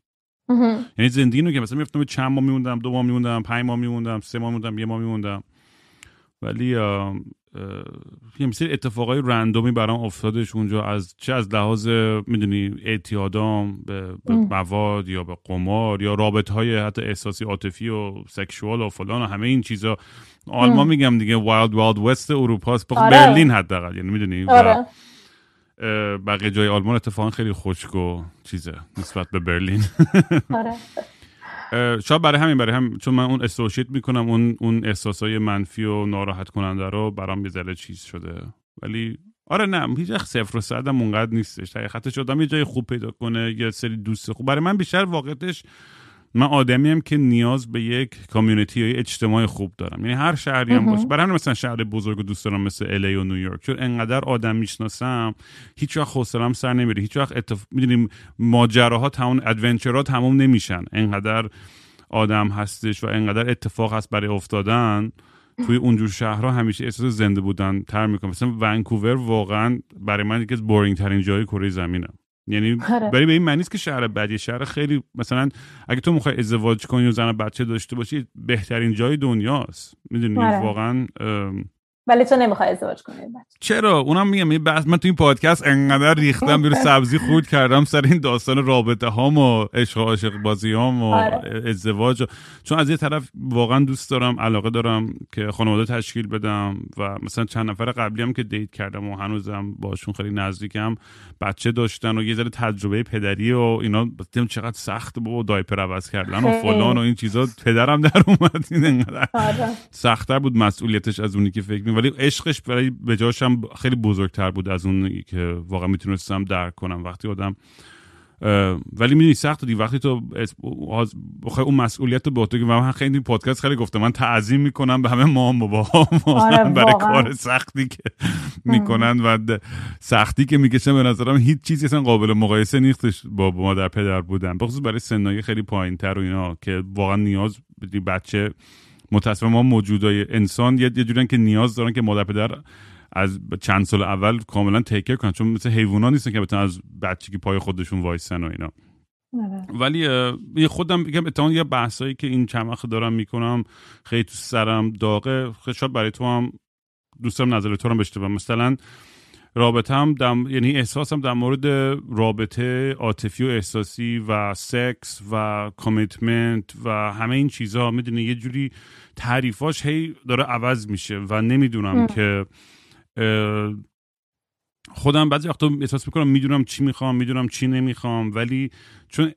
یعنی زندگی رو که مثلا میفتم چند ماه میموندم دو ماه میموندم پنج ماه میموندم سه ماه میموندم یه ماه میموندم. ولی یه مثل اتفاقای رندومی برام افتادش اونجا از چه از لحاظ می‌دونی اعتیادام به, به مواد یا به قمار یا رابط های حتی احساسی عاطفی و sexual و فلان و همه این چیزا آلمان میگم دیگه wild wild west اروپا آره. برلین حداقل یعنی می‌دونی آره. بقیه جای آلمان اتفاقا خیلی خشک و چیزه نسبت به برلین آره. شاید برای همین برای هم چون من اون associate می‌کنم اون اون احساسای منفی و ناراحت کننده رو برام یه چیز شده. ولی آره نه هیچ صفر و صد هم اونقدر نیستش. حقیقتش آدم یه جای خوب پیدا کنه یه سری دوست خوب. برای من بیشتر واقعتش من آدمی هم که نیاز به یک کامیونیتی یا اجتماع خوب دارم. یعنی هر شهری هم باشه. برای مثلا شهر بزرگ و دوست دارم مثل الی و نیویورک چون انقدر آدم می‌شناسم هیچ وقت حوصله‌ام سر نمیره. هیچ وقت اتف... می‌دونیم ماجراها تمام ادونچرها تمام نمیشن. انقدر آدم هستش و انقدر اتفاق هست برای افتادن. توی اونجور شهرها همیشه احساس زنده بودن تر می‌کنم. مثلا ونکوور واقعا برای من یکی از بورینگ ترین جای کره زمینه. یعنی آره. برای به این معنی که شهر بدی شهر خیلی مثلا اگه تو می‌خوای ازدواج کنی و زن بچه داشته باشی بهترین جای دنیاست می‌دونی آره. واقعا ولی تو نمی‌خوای ازدواج کنی چرا اونم میگم یه بحث من تو این پادکست انقدر ریختم دور سبزی خورد کردم سر این داستان رابطه هام و عشق عاشق بازی هام و آره. ازدواج چون از یه طرف واقعا دوست دارم علاقه دارم که خانواده تشکیل بدم و مثلا چند نفر قبلی هم که دیت کردم و هنوزم باشون خیلی نزدیکم بچه داشتن و یه ذره تجربه پدری و اینا دیدم چقدر سخت و دایپر عوض کردن و فلان و این چیزا پدرم در اومد این انقدر آره. سختتر بود مسئولیتش از اونی که فکر ولی عشقش برای بجاشم خیلی بزرگتر بود از اون که واقعا می‌تونستم درک کنم. وقتی آدم ولی می‌دونی سخت دی وقتی تو بخوای اون مسئولیت رو به تو و من خیلی پادکست خیلی گفتم. من تعظیم می‌کنم به همه مام بابا آره برای کار سختی که می‌کنن و سختی که می‌کشن به نظرم هیچ چیزی اصلا قابل مقایسه نیستش با مادر پدر بودن. بخصوص برای سنایی خیلی پایین تر و اینا که واقعا نیاز بچه متاسفانه ما موجودای انسان یه جوری که نیاز دارن که مادر پدر از چند سال اول کاملا تیکر کنن چون مثل حیوانات نیستن که بتونن از بچگی پای خودشون وایسن و اینا آره. ولی خودم بگم اتفاقا یه بحثایی که این چند وقت دارم می‌کنم خیلی تو سرم داغه شاید برای تو هم دوستم نظر تو هم مثلا رابطه هم دم... یعنی احساسم در مورد رابطه عاطفی و احساسی و سکس و کامیتمنت و همه این چیزها می‌دونی یه جوری تعریفاش هی داره عوض میشه و نمی‌دونم که خودم بعضی وقتا احساس می‌کنم می‌دونم چی می‌خوام می‌دونم چی نمی‌خوام ولی چون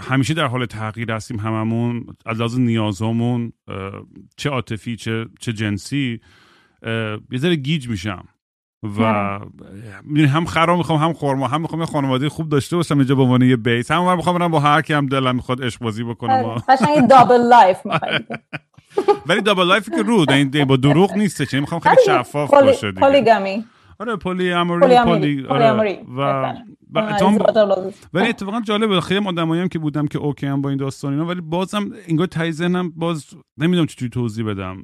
همیشه در حال تغییر هستیم هممون از لحاظ نیازامون چه عاطفی چه چه جنسی یه ذره گیج میشم. و هم خدا رو می‌خوام هم خرما هم می‌خوام یه خانواده خوب داشته باشم اینجا به عنوان یه base. هم می‌خوام برم با هر کی هم دلم می‌خواد عشق بازی بکنم قشنگ دابل لایف ولی double life که رو این با دروغ نیست چه می‌خوام خیلی شفاف باشه دیگه. polygamy آره polyamory poly آره. و ولی اتفاقا جالبه. خیلی آدمایی هم که بودم که اوکی هن با این داستان اینا ولی بازم انگار ته ذهنم باز نمی‌دونم چجوری توضیح بدم.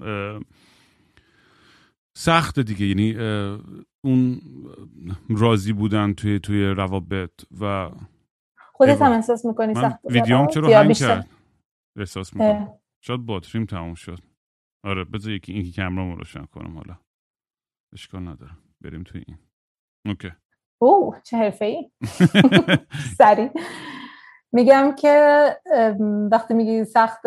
سخت دیگه. یعنی اون راضی بودن توی توی روابط و خودت هم احساس می‌کنی سخت ویدیوم چرا هنگ کرد؟ احساس می‌کنم. شاید باتریم تموم شد. آره بذار یکی اینکه کمرامو روشن کنم حالا. اشکال نداره بریم توی این. اوکی. اوه چه حرفه ای سری میگم که وقتی میگی سخت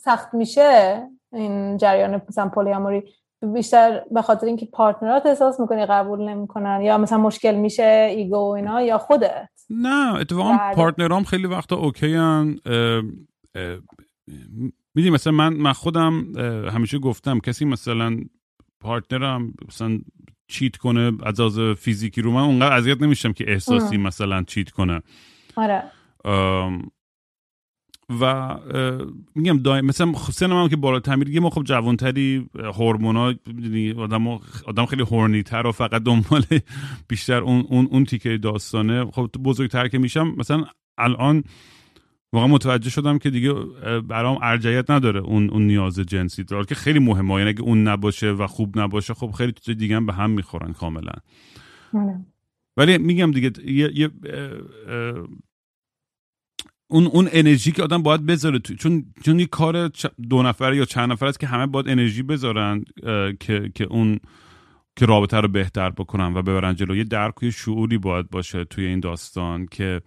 سخت میشه این جریان مثلا polyamory بیشتر به خاطر اینکه partner ات احساس می‌کنی قبول نمی‌کنن یا مثلا مشکل میشه ego و اینا یا خودت؟ نه اتفاقا partner ام خیلی وقتا اوکی هن. می‌دونی مثلا من من خودم همیشه گفتم کسی مثلا پارتنرم مثلا چیت کنه از از فیزیکی رو من اونقدر اذیت نمیشم که احساسی مثلا چیت کنه. آره. و میگم دائم مثلا سن هم که بالاتر میره یه ما خب جوانتری هورمونا آدم آدم خیلی هورنی تر و فقط دنبال بیشتر اون اون اون تیکه داستانه. خب بزرگتر که میشم مثلا الان واقعا متوجه شدم که دیگه برام ارجعیت نداره اون اون نیاز جنسی. داره که خیلی مهمه یعنی اگه اون نباشه و خوب نباشه خب خیلی چیز دیگه هم به هم می‌خورن کاملا. آره. ولی میگم دیگه یه, اون اون انرژی که آدم باید بذاره تو چون چون یه کار دو نفره یا چند نفر است که همه باید انرژی بذارن که که اون که رابطه رو بهتر بکنن و ببرن جلو. یه درک شعوری باید باشه توی این داستان که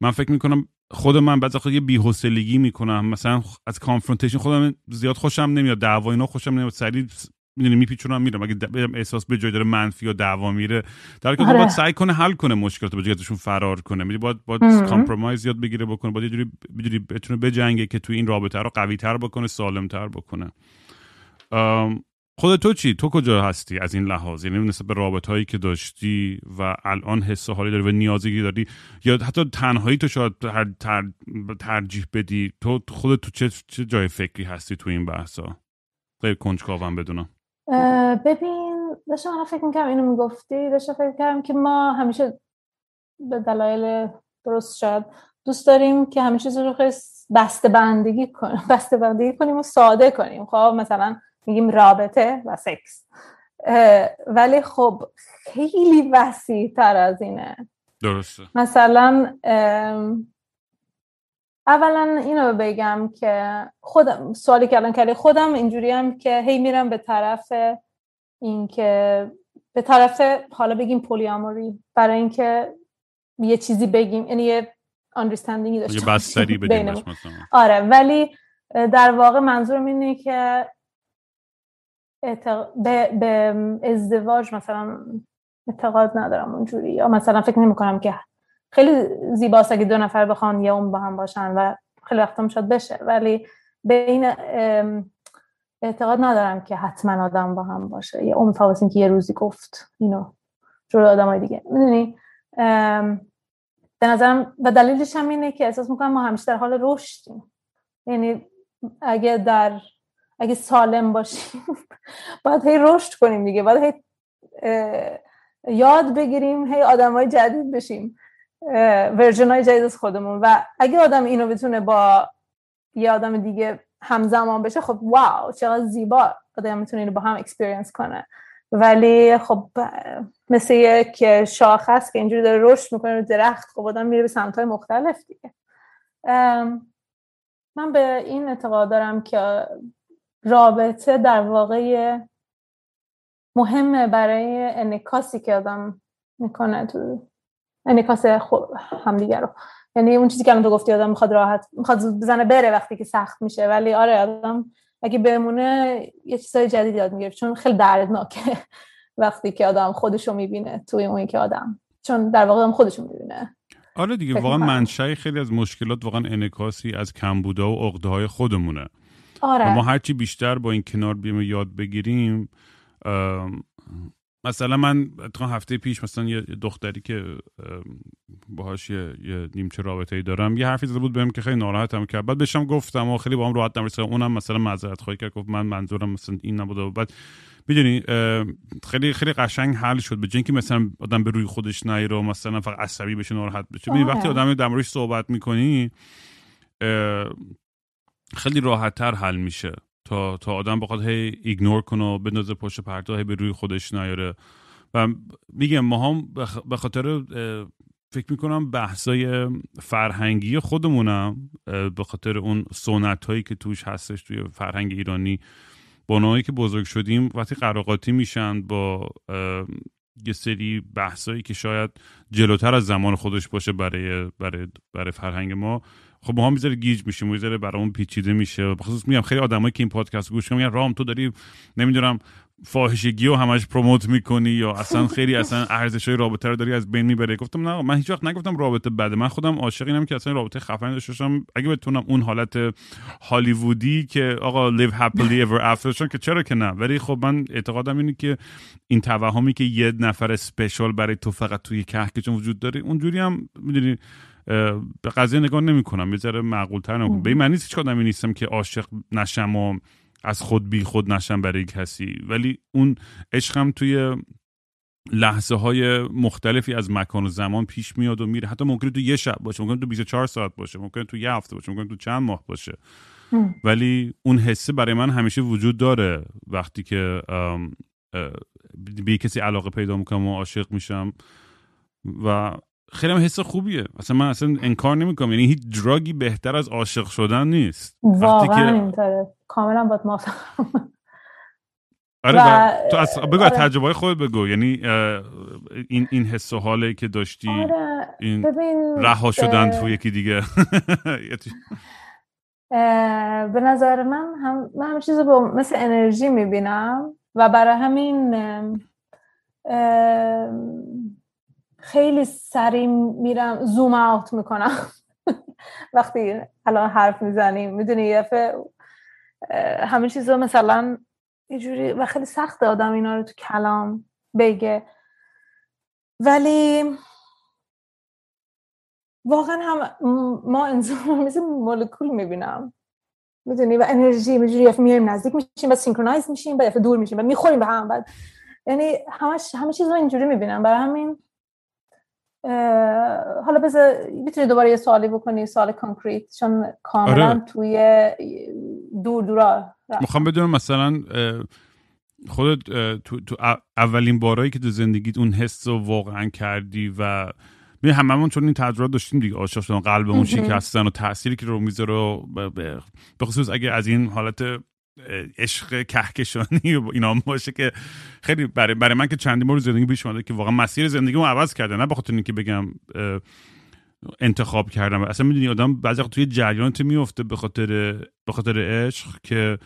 من فکر می‌کنم خود من بعضی وقتا یه بی‌حوصلگی می‌کنم. مثلا از confrontation خودم زیاد خوشم نمیاد دعوا اینا خوشم نمیاد. سریع می‌دونی میپیچونم میرم اگه احساس به جای داره منفی یا دعوا میره؟ در که آره. باید سعی کنه حل کنه مشکلات به ازشون فرار کنه. می‌دونی باید باید compromise یاد بگیره بکنه. باید یه جوری بتونه بجنگه که تو این رابطه رو قوی تر بکنه سالم تر بکنه خود تو چی؟ تو کجا هستی از این لحاظ؟ یعنی نسبت به رابطه هایی که داشتی و الان حس حالی داری و نیازی داری یا حتی تنهایی تو شاید تر، ترجیح بدی؟ تو خودت تو چه, چه جای فکری هستی تو این بحثا؟ غیر کنجکاوم بدونم. ببین داشتم من فکر می‌کنم اینو می‌گفتی داشتم فکر می‌کنم که ما همیشه به دلایل درست شد دوست داریم که همیشه رو خیلی بسته بندگی کنیم بسته بندگی کنیم و ساده کنیم. خب مثلا میگیم رابطه و سکس. ولی خب خیلی وسیع تر از اینه. درسته. مثلا اولا اینو بگم که خودم سوالی که الان کردی خودم اینجوری هم که هی میرم به طرف اینکه به طرف حالا بگیم پولیاموری برای اینکه یه چیزی بگیم یعنی یه understanding داشته یه بستری بدیم آره ولی در واقع منظورم اینه که به, به ازدواج مثلا اعتقاد ندارم اونجوری یا مثلا فکر نمی کنم که خیلی زیباست اگه دو نفر بخوان یه اون با هم باشن و خیلی وقتا شد بشه. ولی به این اعتقاد ندارم که حتما آدم با هم باشه. یه اون فاوسین که یه روزی گفت اینو جلو آدم های دیگه. می‌دونی؟ به نظرم و دلیلش هم اینه که احساس می‌کنم ما همیشه در حال رشدیم. یعنی اگه در اگه سالم باشیم باید هی رشد کنیم دیگه. باید هی یاد بگیریم هی آدم های جدید بشیم. version های جدید از خودمون. و اگه آدم اینو بتونه با یه آدم دیگه همزمان بشه خب wow چقدر زیبا آدم می‌تونه اینو با هم experience کنه. ولی خب مثل یک شاخه هست که اینجوری داره رشد می‌کنه رو درخت خب آدم میره به سمت های مختلف دیگه. من به این اعتقاد دارم که رابطه در واقع مهمه برای انکاسی که آدم می‌کنه تو انکاس همدیگه رو. یعنی اون چیزی که الان تو گفتی آدم می‌خواد راحت می‌خواد بزنه بره وقتی که سخت میشه. ولی آره آدم اگه بمونه یه چیزای جدید یاد می‌گیره. چون خیلی دردناکه وقتی که آدم خودشو می‌بینه توی اون که آدم. چون در واقع آدم خودشو می‌بینه. آره دیگه واقعا منشأ خیلی از مشکلات واقعا انکاسی از کمبودا و عقده های خودمونه. آره. ما هرچی بیشتر با این کنار بیایم یاد بگیریم مثلا من تا هفته پیش مثلا یه دختری که باهاش یه, یه نیمچه رابطه ای دارم یه حرفی زده بود بهم که خیلی ناراحتم کرد. بعد بهشم گفتم و خیلی با هم راحت نمیشه اونم مثلا معذرت خواهی کرد. گفت من منظورم مثلا این نبوده. و بعد می‌دونی خیلی خیلی قشنگ حل شد. به جنگی مثلا آدم به روی خودش نیره و مثلا فقط عصبی بشه ناراحت بشه. آره. وقتی آدم در صحبت می‌کنی خیلی راحت تر حل میشه. تا آدم بخواد هی ایگنور کنه و بندازه پشت پرده هی به روی خودش نیاره. و میگم ما هم به خاطر فکر می‌کنم بحثای فرهنگی خودمونم به خاطر اون سنت هایی که توش هستش توی فرهنگ ایرانی بانایی که بزرگ شدیم وقتی قراقاتی میشن با یه سری بحثایی که شاید جلوتر از زمان خودش باشه برای برای برای فرهنگ ما خب ما هم می‌ذاره گیج میشیم می‌ذاره برامون پیچیده میشه. بخصوص میگم خیلی آدمایی که این پادکست گوش میگن رام تو داری نمی‌دونم فاحشگی و همش پروموت می‌کنی یا اصلا خیلی اصلا ارزش های رابطه رو داری از بین می‌بره گفتم نه من هیچ وقت نگفتم رابطه بده. من خودم عاشق اینم که اصلا رابطه خفن داشته باشم. اگه بتونم اون حالت هالیوودی که آقا live happily ever after که چرا که نه؟ ولی خب من اعتقادم اینه که این توهمی که یه نفر اسپشال برای تو فقط توی کهکشان وجود داره اونجوری هم می‌دونی به قضیه نگاه نمی‌کنم یه ذره معقول تر نمی‌کنم به این معنی هیچ آدمی نیستم که عاشق نشم و از خود بی خود نشم برای کسی ولی اون عشقم توی لحظه های مختلفی از مکان و زمان پیش میاد و میره. حتی ممکنه تو یه شب باشه ممکنه تو 24 ساعت باشه ممکنه تو یه هفته باشه ممکنه تو چند ماه باشه. ولی اون حسه برای من همیشه وجود داره وقتی که به کسی علاقه پیدا می‌کنم و عاشق میشم. و خیلی هم حس خوبیه. اصلا من اصلا انکار نمی‌کنم. یعنی هیچ دراگی بهتر از عاشق شدن نیست. واقعا که... اینطوره. کاملا باید موافقم. آره و... تو از بگو آره. تجربه خود بگو. یعنی این این حس و حاله که داشتی آره. این ببین رها شدن تو یکی دیگه. به نظر من هم من همه چیز رو مثل انرژی می‌بینم و برای همین خیلی سریع میرم زوم اوت می‌کنم. وقتی الان حرف می‌زنیم می‌دونی یه همه چیز رو مثلا یه و خیلی سخته آدم اینا رو تو کلام بگه. ولی واقعا هم ما انسان مثل مولکول می‌بینم. می‌دونی؟ و انرژی میجوری میایم نزدیک میشیم و سینکرونایز میشیم بعد دور میشیم و می‌خوریم به هم. بعد یعنی همش همه چیز رو اینجوری می‌بینم. برای همین حالا بذار می‌تونی دوباره یه سوالی بکنی سوال کانکریت چون کاملا آره. توی دور دورا می‌خوام بدونم مثلا خودت تو, تو اولین بارایی که تو زندگیت اون حس رو واقعا کردی و می هممون چون این تجربه داشتیم دیگه عاشق شدن قلبمون شکستن و تأثیری که رو می‌ذاره به خصوص اگه از این حالت عشق کهکشانی و اینا باشه که خیلی برای, برای من که چندی بار زندگی پیش اومده که واقعا مسیر زندگیمو عوض کرده. نه بخاطر اینکه بگم انتخاب کردم. اصلا می‌دونی آدم بعضی توی جریانات میفته به خاطر به خاطر عشق که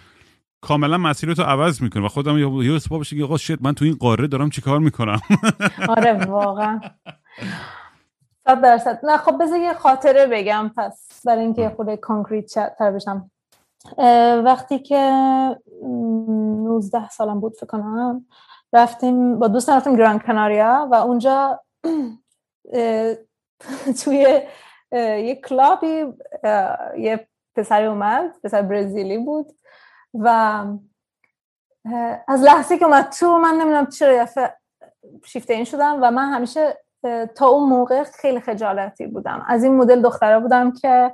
کاملا مسیرتو عوض می‌کنه و خودم یه اسباب بشه که آقا شت من تو این قاره دارم چیکار می‌کنم؟ آره واقعا. صد درصد. نه خب بذار یه خاطره بگم. پس برای اینکه خود کانکریت تر بشم. وقتی که 19 سالم بود فکر کنم رفتیم با دوستان رفتیم گران کناریا و اونجا توی یه کلابی یه پسری اومد پسر برزیلی بود و از لحظه که اومد تو من نمی‌دونم چرا شیفته این شدم و من همیشه تا اون موقع خیلی خجالتی بودم. از این مدل دختره بودم که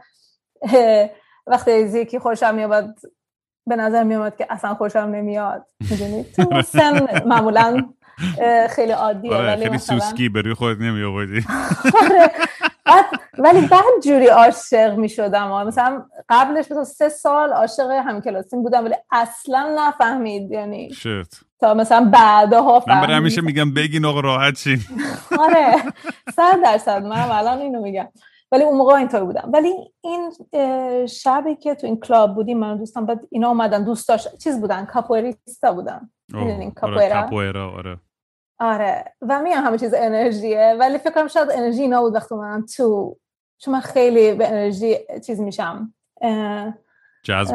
وقتی از یکی خوشم میاد به نظر میاد که اصلا خوشم نمیاد. می‌دونی؟ تو سن معمولا خیلی عادیه. آره خیلی سوسکی بری خود نمی آوردی آره. ولی بعد جوری عاشق می شدم مثلا قبلش مثلا سه سال عاشق هم کلاسیم بودم ولی اصلا نفهمید. یعنی شت. تا مثلا بعدها من برای همیشه میگم بگین آقا راحت شین. آره. صد درصد من الان اینو میگم. ولی اون موقع اینطور بودم. ولی این شبی که تو این کلاب بودیم من دوستم بعد اینا اومدن دوست داشت چیز بودن کاپوئریستا بودن. آره کاپوئرا. آره. آره. و میگم همه چیز انرژیه. ولی فکر کنم شاید انرژی اینا بود وقتی من تو چون من خیلی به انرژی چیز میشم جذب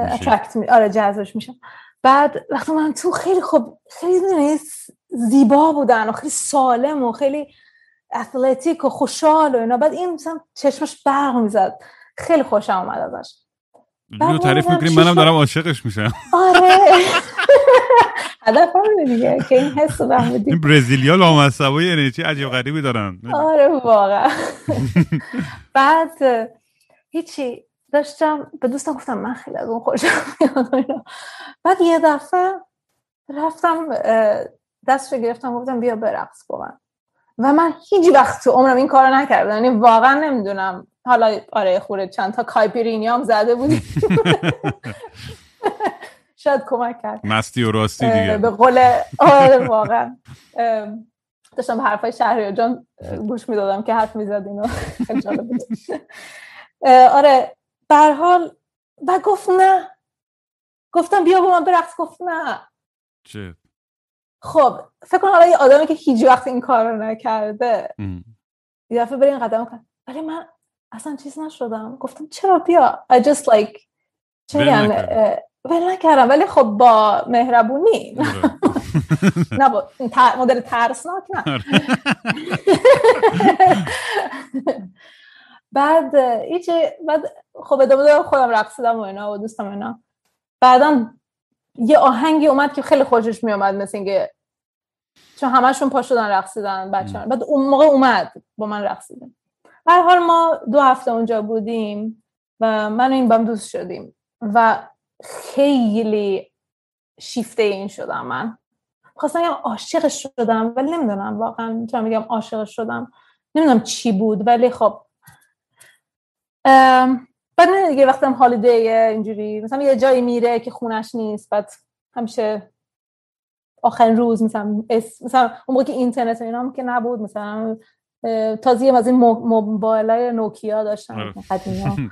می... آره جذبش میشم. بعد وقتی من تو خیلی خوب خیلی زیبا بودن و خیلی سالم و خیلی اتلتیک و خوشحال و اینا. بعد این مثلا چشمش برق می‌زد. خیلی خوشم اومد ازش. اینو تعریف می‌کنیم منم دارم عاشقش میشم. آره. هدف دیگه که این حس رو این برزیلیا لامصبایی یعنی چی عجیب غریبی دارن. آره واقعا. بعد هیچی. داشتم به دوستم گفتم من خیلی از اون خوشم میاد بعد یه دفعه رفتم دست رو گرفتم گفتم بیا برقص با من. و من هیچ وقت تو عمرم این کارو نکردم. یعنی واقعا نمی‌دونم. حالا آره خوره چند تا کایپیرینی زده بودیم. شاید کمک کرد. مستی و راستی دیگه. به قول آره واقعا. داشتم حرفای شهری جان گوش می‌دادم که حرف می‌زد اینو. خیلی جالب بود. آره به حال و گفت نه. گفتم بیا با من برقص گفت نه. چه؟ خب فکر کنم حالا یه آدمی که هیچ وقت این کار رو نکرده یه دفعه بری این قدم کن. ولی من اصلا چیز نشدم. گفتم چرا بیا؟ I just like چه ول نکردم. ولی خب با مهربونی. آره. نه با مدل ترسناک نه. آره. بعد هیچ بعد خب ادامه دادم خودم رقصیدم و اینا و دوستم اینا. بعدا یه آهنگی اومد که خیلی خوشش می اومد مثل اینکه چون همشون پا شدن رقصیدن بچه بعد اون موقع اومد با من رقصیدن. هر حال ما دو هفته اونجا بودیم و من و این بام دوست شدیم و خیلی شیفته این شدم من. خواستم یه عاشقش شدم ولی نمی‌دونم واقعا می‌تونم میگم عاشقش شدم. نمی‌دونم چی بود ولی خب. بعد نه دیگه وقتی هم هالیدی اینجوری. مثلا یه جایی میره که خونش نیست بعد همیشه آخرین روز مثلا مثلا اون موقع که اینترنت اینا هم که نبود مثلا تازه از این موبایل های نوکیا داشتم آره.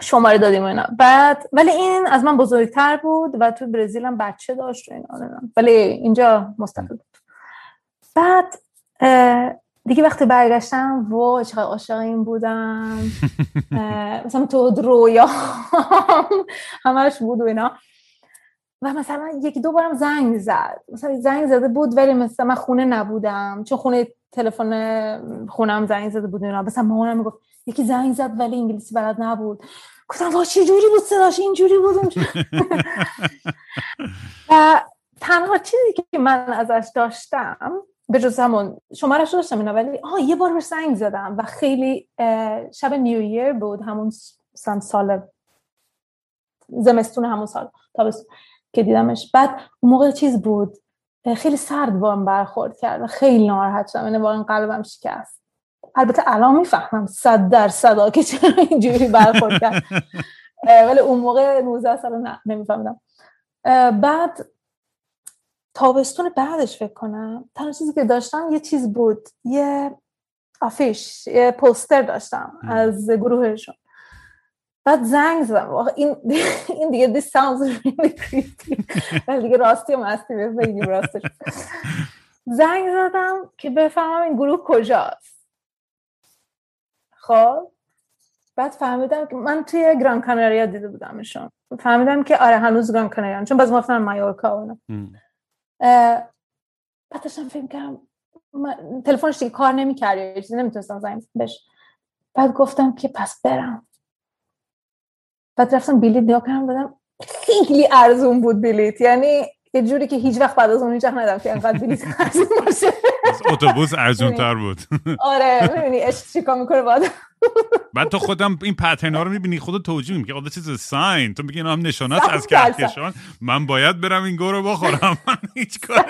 شماره دادیم اینا. بعد ولی این از من بزرگتر بود و تو برزیل هم بچه داشت و اینا ولی اینجا مستقل بود. بعد دیگه وقتی برگشتم و چقدر عاشق این بودم مثلا تو رویا همش بود و اینا. و مثلا یکی دو بارم زنگ زد. مثلا زنگ زده بود ولی مثلا من خونه نبودم. چون خونه تلفن خونم زنگ زده بود. اینا مثلا مامانم می‌گفت یکی زنگ زد ولی انگلیسی بلد نبود. گفتم وا چه جوری بود صداش؟ اینجوری بود و تنها چیزی که من ازش داشتم به جز همون شمارش داشتم اینا ولی آه یه بار بهش زنگ زدم و خیلی شب نیو ایر بود همون سال زمستون همون سال تابستون. که دیدمش. بعد اون موقع چیز بود. خیلی سرد با برخورد کرد و خیلی ناراحت شدم. اینه واقعا قلبم شکست. البته الان می‌فهمم صد در صدا که چرا اینجوری برخورد کرد. ولی اون موقع 19 سال نمیفهمیدم. بعد تابستون بعدش فکر کنم. تنها چیزی که داشتم یه چیز بود. یه آفیش یه پوستر داشتم از گروهشون. بعد زنگ زدم. این این دیگه this sounds really creepy. ولی دیگه راستی و مستی بگیم راستش. زنگ زدم که بفهمم این گروه کجاست. خب؟ بعد فهمیدم که من توی گران کاناریا دیده بودمشون فهمیدم که آره هنوز گران کاناریا چون باز گفتن مایورکا بعد داشتم فکر کردم تلفنش دیگه کار نمی‌کرد چیزی نمی‌تونستم زنگ بهش. بعد گفتم که پس برم. بعد رفتم بلیت نگاه کردم بدم خیلی ارزون بود بلیت. یعنی یه جوری که هیچ وقت بعد از اون هیچ وقت ندم که انقدر بلیت ارزون باشه. اتوبوس ارزون تر بود. آره می‌بینی عشق چیکار می‌کنه بعد بعد تو خودم این پترن ها رو می‌بینی خودت توجیه میگی خود چیز ساین تو میگی اینا هم نشانات از کهکشان. من باید برم این گو رو بخورم. من هیچ کاری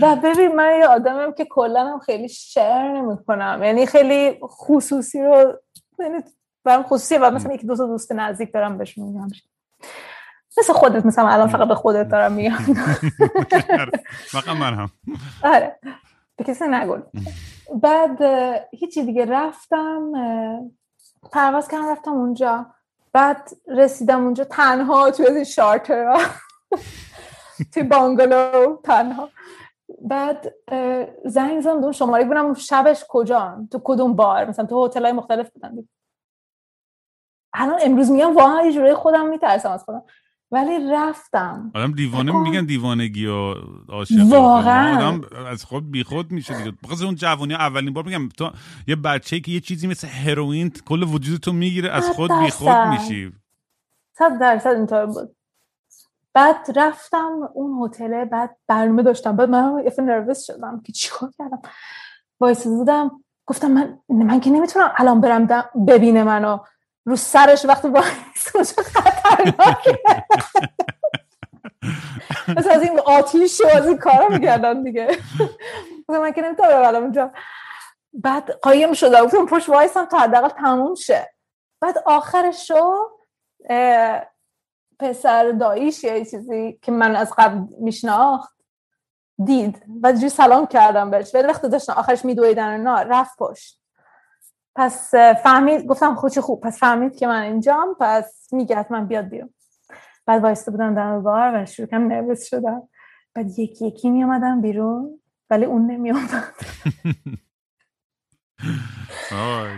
و ببین من یه آدمم که کلا هم خیلی شعر نمی‌کنم. یعنی خیلی خصوصی رو یعنی برام خصوصی و مثلا یک دو تا دوست نزدیک دارم بهشون میگم مثل خودت مثلا الان فقط به خودت دارم میگم فقط من هم آره به کسی نگل بعد هیچی دیگه رفتم پرواز کردم رفتم اونجا بعد رسیدم اونجا تنها توی این شارتر توی بانگلو تنها بعد زنگ زدم دون شماره بودم شبش کجا تو کدوم بار مثلا تو هتل های مختلف بودن الان امروز میگم واقعا یه جوری خودم میترسم از خودم. ولی رفتم. آدم دیوانه میگن دیوانگی و عاشق واقعا. آدم از خود بیخود میشه دیگه. بخاطر اون جوانی اولین بار میگم تو یه بچه که یه چیزی مثل هروئین کل وجود تو می‌گیره از خود بیخود میشی. صد درصد اینطور بود. بعد رفتم اون هتل بعد برنامه داشتم. بعد من یه نروس شدم که چیکار کردم. وایس بودم. گفتم من من که نمی‌تونم الان برم ببینه منو. رو سرش وقتی با اونجا خطرناکه. مثل از این آتیش و از این کارا میگردن دیگه. من که نمی‌تونم ببرم اونجا. بعد قایم شده گفتم پشت وایسم تا حداقل تموم شه. بعد آخرش شو پسر داییش یا چیزی که من از قبل میشناخت دید. و جوی سلام کردم بهش. ولی وقتی داشتن آخرش میدویدن و رفت پشت. پس فهمید گفتم خوش خوب. پس فهمید که من اینجام پس میگه من بیاد بیرون. بعد وایسته بودم در بار و شروع کم نروس شدم بعد یکی یکی می آمدم بیرون ولی اون نمی آمد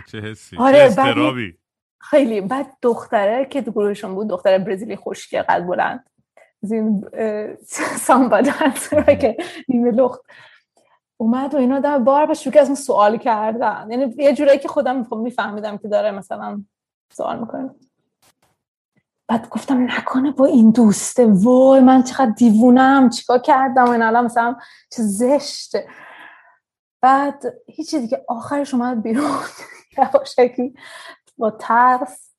چه حسی. آره چه خیلی. بعد دختره که تو گروهشون بود دختره برزیلی خشکی قد بلند. از این سامبا که نیمه لخت. اومد و اینا در بار به شروع از اون سوال کردن. یعنی یه جورایی که خودم میفهمیدم که داره مثلا سوال می‌کنه. بعد گفتم نکنه با این دوسته. وای من چقدر دیوونم چیکار کردم این الان مثلا چه زشته. بعد هیچی دیگه آخرش اومد بیرون. یواشکی با ترس.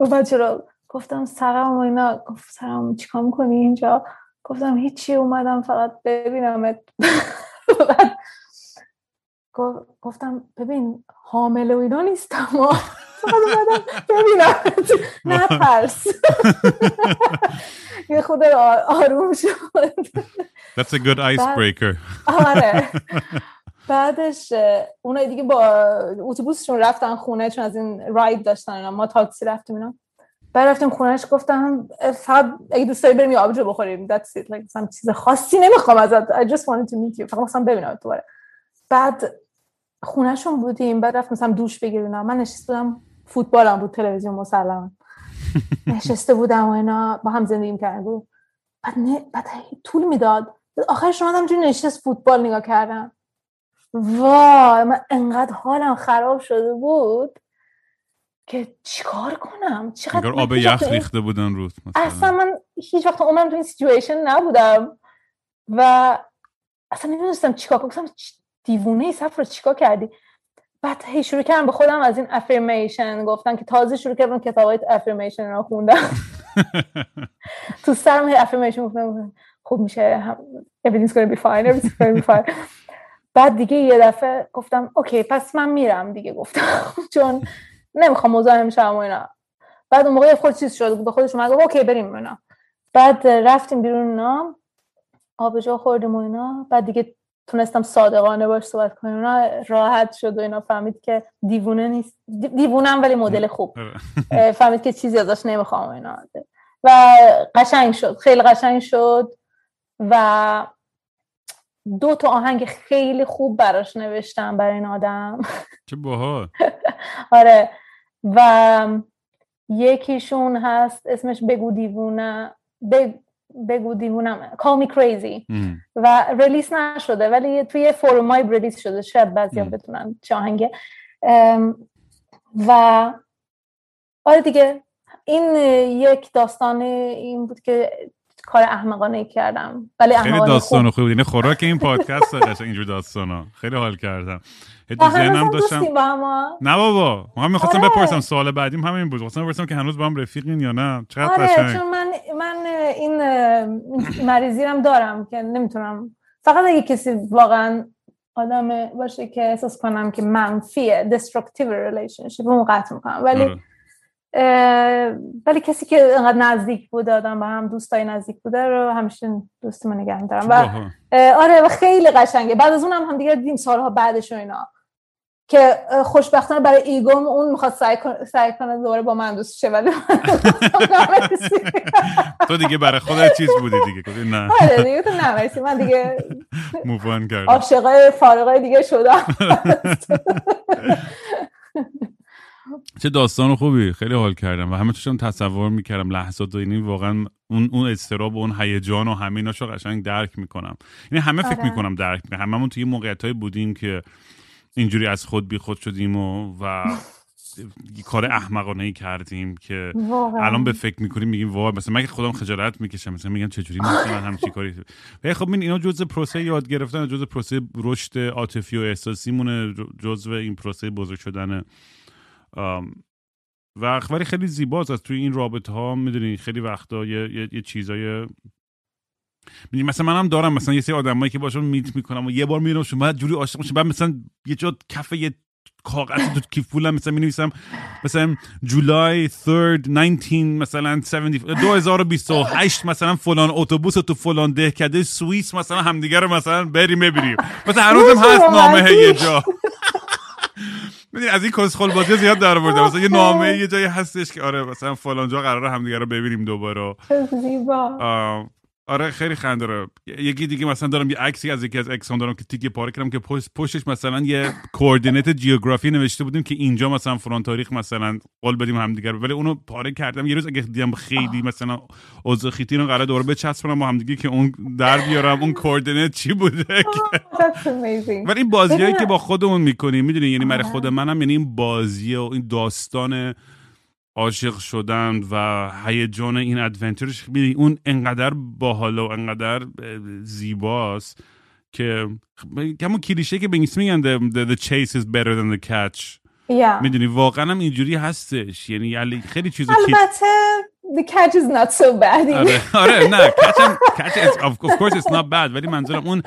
و بعد چرا؟ گفتم سرم و اینا. گفت سرم چیکار می‌کنی اینجا؟ گفتم هیچی اومدم فقط ببینم گفتم ببین حامله و اینا نیستم. ببینم. نه پرس. یه خود آروم شد. That's a good icebreaker. آره. بعدش اونایی دیگه با اتوبوسشون رفتن خونه چون از این راید داشتن ما تاکسی رفتیم اینا. بعد رفتیم خونهش گفتم فقط اگه دوست داری بریم یه آبجو بخوریم. That's it. Like مثلا چیز خاصی نمی‌خوام ازت. I just wanted to meet you. فقط مثلا ببینم دوباره. بعد خونهشون بودیم بعد رفتم مثلا دوش بگیریم. من نشسته بودم فوتبالم بود تلویزیون مسلما نشسته بودم و اینا با هم زندگی کردن بود بعد نه بعد طول می‌داد. آخرش اومدم جوری نشست فوتبال نگاه کردم. وای من انقدر حالم خراب شده بود. که چیکار کنم؟ چقدر آب یخ ریخته بودن روت مثلا. اصلا من هیچ وقت عمرم تو این سیچویشن نبودم. و اصلا نمی‌دونستم چیکار کنم. دیوونه ای سفر چیکار کردی؟ بعد هی شروع کردم به خودم از این افرمیشن گفتن که تازه شروع کردم کتاب های افرمیشن رو خوندم. تو سرم هی affirmation گفتم خوب میشه everything's gonna be fine everything's gonna be fine. بعد دیگه یه دفعه گفتم OK پس من میرم. دیگه گفتم. چون نمی‌خوام مزاحم شم و اینا. بعد اون موقع خود چیز شد به خودش اومد OK بریم اینا. بعد رفتیم بیرون اینا آبجو خوردیم و اینا. بعد دیگه تونستم صادقانه باش صحبت کنم اونا راحت شد و اینا. فهمید که دیوونه نیست. دیوونم ولی مدل خوب. آره. فهمید که چیزی ازش نمی‌خوام اینا. و قشنگ شد. خیلی قشنگ شد. و دو تا آهنگ خیلی خوب براش نوشتم برای این آدم. چه باحال. آره. و یکیشون هست اسمش بگو دیوونه بگو دیوونم call me crazy. و ریلیس نشده ولی توی فورمای ریلیس شده شاید بعضی هم بتونن چه آهنگه. و آره دیگه این یک داستان این بود که کار احمقانه کردم. ولی خیلی داستان خوب. بود خوراک این پادکست قشنگ اینجور داستانا. خیلی حال کردم. تو ذهنم داشتم نه بابا ما هم می‌خواستم آره. بپرسم سوال بعدیم همین بود. خواستم بپرسم که هنوز با هم رفیقین یا نه؟ چقدر آره قشنگ. چون من من این مریضی هم دارم که نمی‌تونم فقط اگه کسی واقعا آدم باشه که احساس کنم که منفیه destructive relationship اون قطع می‌کنم. ولی آره. ولی کسی که انقدر نزدیک بوده آدم با هم دوستای نزدیک بوده رو همیشه دوستمون نگه دارم و آره و خیلی قشنگه. بعد از اون هم, هم دیگه دیدیم سالها بعدش و اینا. که خوشبختانه برای ایگوم اون می‌خواد سعی کنه سعی کنه دوباره با من دوست شه ولی تو دیگه برای خودت چیز بودی دیگه. نه. آره دیگه تو نمرسی من دیگه موفان کردم. عاشقای فارغای دیگه شدم. چه داستان خوبی. خیلی حال کردم و همه چشم تصور می‌کردم لحظات و اینی واقعا اون اون استراب و اون هیجان و همه ایناشو قشنگ درک می‌کنم. یعنی همه فکر آره. می‌کنم درک می‌کنم. هممون توی موقعیت های بودیم که اینجوری از خود بی خود شدیم و و کار احمقانه ای کردیم که الان به فکر می‌کنیم میگیم وای مثلا من خودم خجالت می‌کشم؟ مثلا میگم چجوری مثلا هم چی کاری؟ خب این اینا جزء پروسه یاد گرفتن جزء پروسه رشد عاطفی و احساسی مونه جزء این پروسه بزرگ شدن و ولی خیلی زیباست. از توی این رابطه ها می‌دونی خیلی وقتا یه, یه،, یه چیزای مثلا منم دارم. مثلا یه سری آدمایی که باشون میت می‌کنم و یه بار میرم شما بعد جوری عاشق میشم بعد مثلا یه جا کف یه کاغذ تو کیف پولم مثلا می مثلا جولای 3 19 مثلا 2028 مثلا فلان اتوبوس تو فلان دهکده سوئیس مثلا همدیگه رو مثلا بریم ببریم مثلا هنوزم هست نامه یه جا. می‌دونی از این کسخل بازی زیاد در آورده مثلا یه نامه یه جایی هستش که آره مثلا فلان جا قراره همدیگه رو ببینیم دوباره. زیبا. آره خیلی خنده داره یکی دیگه مثلا دارم یه عکسی از یکی از اکسان دارم که تیکه پاره کردم که پشت پشتش مثلا یه کوردینت جیوگرافی نوشته بودیم که اینجا مثلا فران تاریخ مثلا قول بدیم همدیگه ولی اونو پاره کردم. یه روز اگه دیدم خیلی مثلا اوضاع خیتی رو قرار دوباره بچسبونم با همدیگه که اون در بیارم. اون کوردینت چی بوده؟ ولی این بازیایی که با خودمون می‌کنیم می‌دونی؟ یعنی برای خود منم یعنی این بازی و این داستان عاشق شدن و هیجان این ادونچرش. اون انقدر باحال و انقدر زیباست که همون کلیشه که به انگلیسی میگن the, the, chase is better than the catch. Yeah. می‌دونی واقعا هم اینجوری هستش. یعنی خیلی چیز البته the catch is not so bad آره آره نه catch, catch is, of, of course it's not bad ولی منظورم اون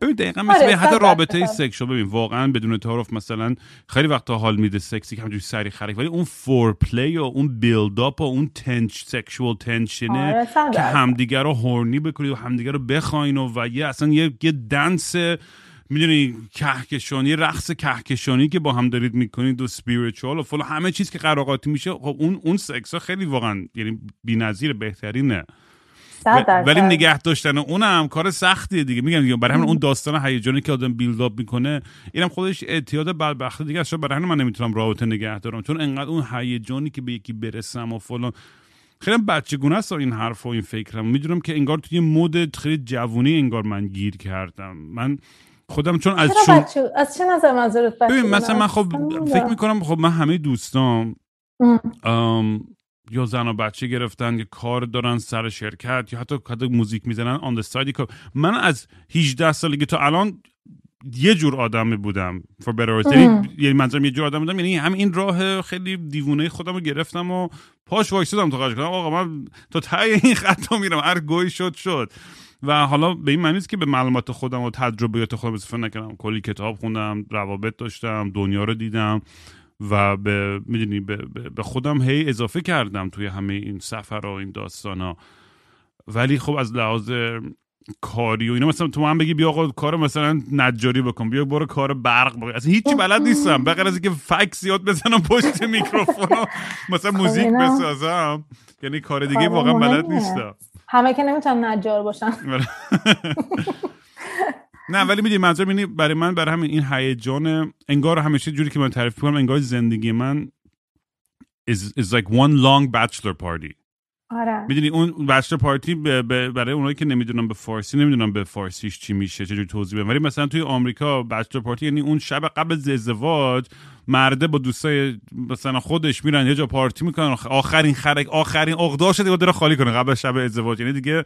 ببین دقیقا مثل آره، حتی رابطه درصد. سکشو ببین واقعا بدون تعارف مثلا خیلی وقتا حال میده سکسی که همجوری سریع خرکی ولی اون foreplay و اون build-up و اون تنش sexual tension ه آره، که درصد. همدیگه رو horny بکنید و همدیگه رو بخواین و, و یه اصلا یه, یه dance می‌دونی کهکشانی رقص کهکشانی که با هم دارید می‌کنید و spiritual و فلان همه چیز که قر و قاتی میشه خب اون اون سکس ها خیلی واقعا یعنی بی‌نظیر بهترینه. ولی نگه داشتن اونم کار سختیه دیگه. میگم دیگه برای همین اون داستان هیجانی که آدم بیلد اپ می‌کنه اینم خودش اعتیاد بدبختی دیگه است. شاید برای همین من نمی‌تونم رابطه نگه دارم. چون انقدر اون هیجانی که به یکی برسم و فلان خیلی بچگونه است این حرف و این فکرم. می‌دونم که انگار توی مود خیلی جوونی انگار من گیر کردم. من خودم چون از چون بچه از چه نظر منظورت بچه ببین؟ مثلا من خب فکر می‌کنم خب من همه دوستام ام. یا زن و بچه گرفتن یا کار دارن سر شرکت یا حتی حتی موزیک می‌زنن آن کار من از 18 سالگی تا الان یه جور آدمی بودم or worse. یعنی یعنی منظورم یه جور آدم بودم. یعنی هم این راه خیلی دیوونه خودم رو گرفتم و پاش وایسادم تا قاش کنم. آقا من تا ته این خط میرم. هر گوی شد شد. و حالا به این معنی نیست که به معلومات خودم و تجربیات خودم استفاده نکردم. کلی کتاب خوندم روابط داشتم دنیا رو دیدم و به می‌دونی به, به, به خودم هی اضافه کردم توی همه این سفر و این داستان ها ولی خب از لحاظ کاری و اینا مثلا تو من بگی بیا آقا کار مثلا نجاری بکن بیا برو کار برق بکن. اصلا هیچی بلد نیستم. بغیر از اینکه فکس زیاد بزنم پشت میکروفون مثلا موزیک اینا- بسازم. یعنی کار دیگه کار واقعا بلد. نیستم. همه که نمی‌تونن نجار باشن. نه ولی می‌دونی منظورم اینه برای من برای همین این هیجان انگار همیشه جوری که من تعریف کنم انگار زندگی من is, is like one long bachelor party. آره. می‌دونی اون بچلر پارتی برای اونایی که نمی‌دونم به فارسی نمی‌دونم به فارسیش چی میشه چجوری توضیح بدم ولی مثلا توی آمریکا بچلر پارتی یعنی اون شب قبل از ازدواج مرده با دوستای مثلا خودش میرن یه جا پارتی می‌کنن. آخ- آخرین خرک آخرین عقده‌اش دیگه داره خالی کنه قبل شب ازدواج. یعنی دیگه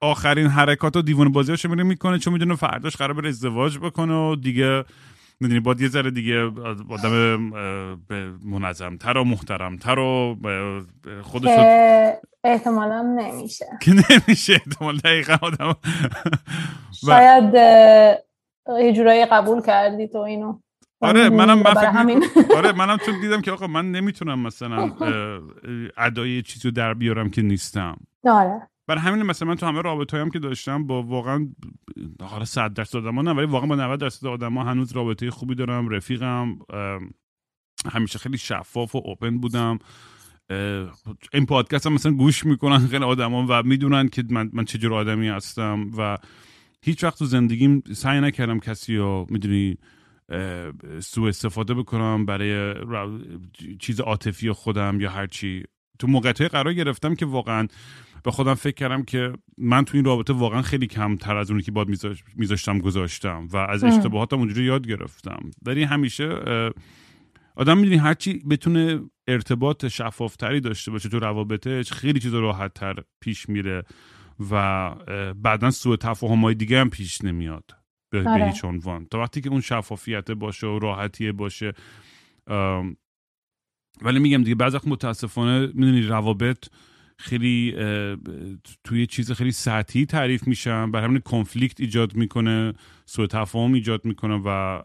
آخرین حرکات و دیوونه بازیاشو میره می‌کنه چون می‌دونه فرداش قرار بره ازدواج بکنه و دیگه می‌دونی باید یه ذره دیگه آدم منظمتر و محترمتر و خودش احتمالا نمیشه. که نمیشه احتمال دقیقا آدم. شاید یه جورایی قبول کردی تو اینو. آره منم من همین. آره منم چون دیدم که آقا من نمی‌تونم مثلا ادای چیزی رو در بیارم که نیستم. آره. برای همین مثلا من تو همه رابطه هم که داشتم با واقعا حالا 100 درصد آدما نه ولی واقعا با 90 درصد آدما هنوز رابطه خوبی دارم رفیقم همیشه خیلی شفاف و اوپن بودم. این پادکست هم مثلا گوش می‌کنن خیلی آدما و می‌دونن که من, من چه جور آدمی هستم و هیچ وقت تو زندگیم سعی نکردم کسی رو می‌دونی سوء استفاده بکنم برای را- چیز عاطفی خودم یا هر چی تو موقعیت قرار گرفتم که واقعا به خودم فکر کردم که من تو این رابطه واقعا خیلی کمتر از اونی که باید میذاش- میذاشتم گذاشتم و از. اشتباهاتم اونجوری یاد گرفتم ولی همیشه آدم می‌دونی هرچی بتونه ارتباط شفافتری داشته باشه تو روابطش خیلی چیز راحت تر پیش میره و بعدا سوء تفاهم های دیگه هم پیش نمیاد به, به آره. هیچ عنوان تا وقتی که اون شفافیت باشه و راحتیه باشه ولی میگم دیگه بعضی متاسفانه می‌دونی روابط خیلی توی چیز خیلی سطحی تعریف میشن بر همین کنفلیکت ایجاد می‌کنه سوء تفاهم ایجاد می‌کنه و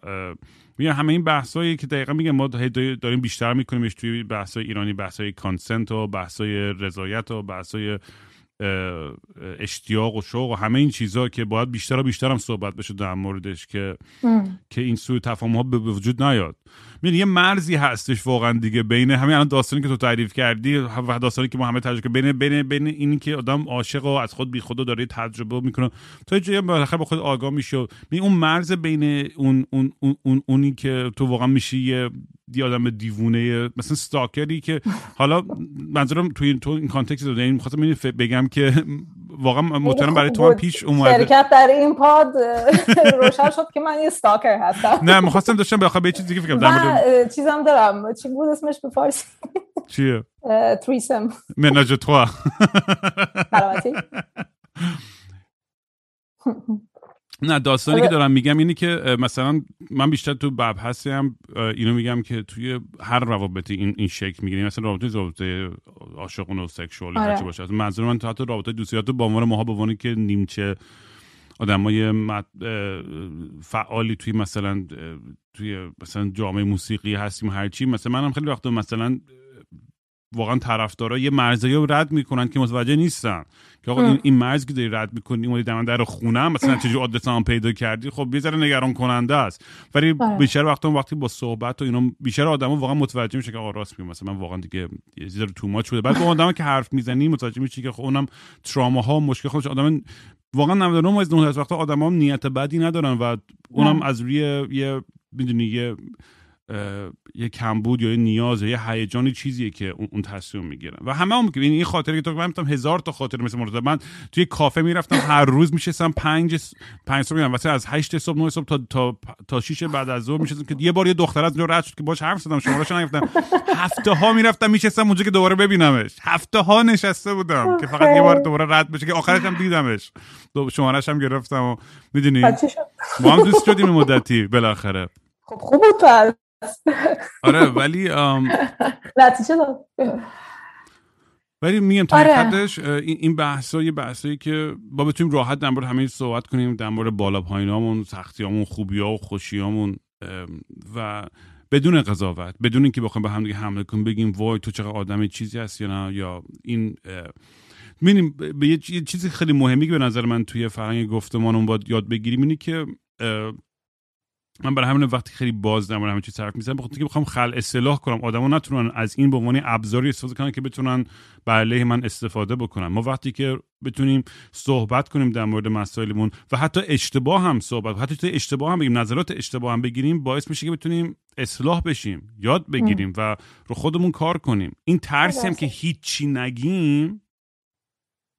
میگم همه این بحثایی که دقیقا میگم ما داریم بیشتر میکنیمش توی بحثای ایرانی بحثای کانسنت و بحثای رضایت و بحثای اشتیاق و شوق و همه این چیزها که باید بیشتر و بیشتر هم صحبت بشه در موردش که ام. که این سوء تفاهم ها به وجود نیاد می‌دونی یه مرزی هستش واقعا دیگه بین همین الان داستانی که تو تعریف کردی و داستانی که همه تجربه بین بین بین اینی که آدم عاشق و از خود بی خود داره تجربه می‌کنه. تا جایی بالاخره به خود آگاه میشه و اون مرز بین اون اون اون, اون اونی که تو واقعا میشی یه دی آدم دیوونه مثلا stalker ی که حالا منظورم توی این تو این context داده این خواستم اینو ف- بگم که واقعا مطمئنم برای تو هم. پیش اومده. شرکت در این پاد روشن شد که من یه ستاکر هستم. نه می‌خواستم داشتم به به چیز دیگه فکر کنم. چیزم دارم. چی بود اسمش به فارسی؟ چیه؟ تریسم توا سلامتی. نه داستانی که دارم میگم اینه که مثلا من بیشتر تو بحثی هم اینو میگم که توی هر روابطی این این شکل می‌گیره مثلا رابطه رابطه عاشقانه و سکشوال آره. هرچی باشه. منظور من تو حتی رابطه دوستیات با عنوان ماها به که نیمچه آدمای فعالی توی مثلا توی مثلا جامعه موسیقی هستیم هرچی مثلا منم خیلی وقتا مثلا واقعا طرفدارا یه مرزی رو رد می‌کنن که متوجه نیستن. که آقا این, این مرز که داری رد می‌کنی اومدی در در خونه مثلا چجوری آدرس هم پیدا کردی؟ خب یه ذره نگران کننده است. ولی بله. بیشتر وقتا وقتی با صحبت و اینا بیشتر آدما واقعا متوجه میشه که آقا راست میگه. مثلا من واقعا دیگه یه ذره تو ماچ بوده. بعد با آدما که حرف می‌زنی متوجه میشی که خب اونم تراما و مشکل خودش. آدم واقعا 99 از 9 وقتا آدما نیت بدی ندارن و اونم از روی یه می‌دونی یه یه کمبود یا یه نیاز یا یه هیجانی چیزیه که اون تصمیم می‌گیرن. و همه هم که این خاطره که تو من هزار تا خاطر مثل مرتضی. من توی کافه می‌رفتم هر روز میشستم پنج پنج صبح واسه از 8 صبح 9 صبح تا تا تا 6 بعد از ظهر میشستم که یه بار یه دختر از اونجا رد شد که باش حرف زدم شمارهش نگفتم. هفته ها می‌رفتم میشستم اونجا که دوباره ببینمش. هفته ها نشسته بودم که فقط یه بار دوباره رد بشه که آخرش هم دیدمش. شمارهش هم گرفتم و می‌دونی؟ ما هم دوست شدیم مدتی بالاخره. خب خوب بود آره ولی نتیجه ولی میگم تا آره. این بحث یه بحثایی که با بتونیم راحت در مورد همه صحبت کنیم در مورد بالا پایینامون سختیامون خوبیام و خوشیامون و بدون قضاوت بدون اینکه بخوایم به هم دیگه حمله کنیم بگیم وای تو چقدر آدم چیزی هستی یا نه یا این می‌بینیم به یه چیزی خیلی مهمی که به نظر من توی فرهنگ گفتمانمون باید یاد بگیریم اینه که من برای همین وقتی خیلی باز در همه چیز حرف می‌زنم بخاطر که بخوام خل اصلاح کنم. آدما نتونن از این به عنوان ابزاری استفاده کنن که بتونن بر علیه من استفاده بکنن. ما وقتی که بتونیم صحبت کنیم در مورد مسائلمون و حتی اشتباه هم صحبت حتی تو اشتباه هم بگیم نظرات اشتباه هم بگیریم باعث میشه که بتونیم اصلاح بشیم یاد بگیریم و رو خودمون کار کنیم. این ترسی هم که هیچی نگیم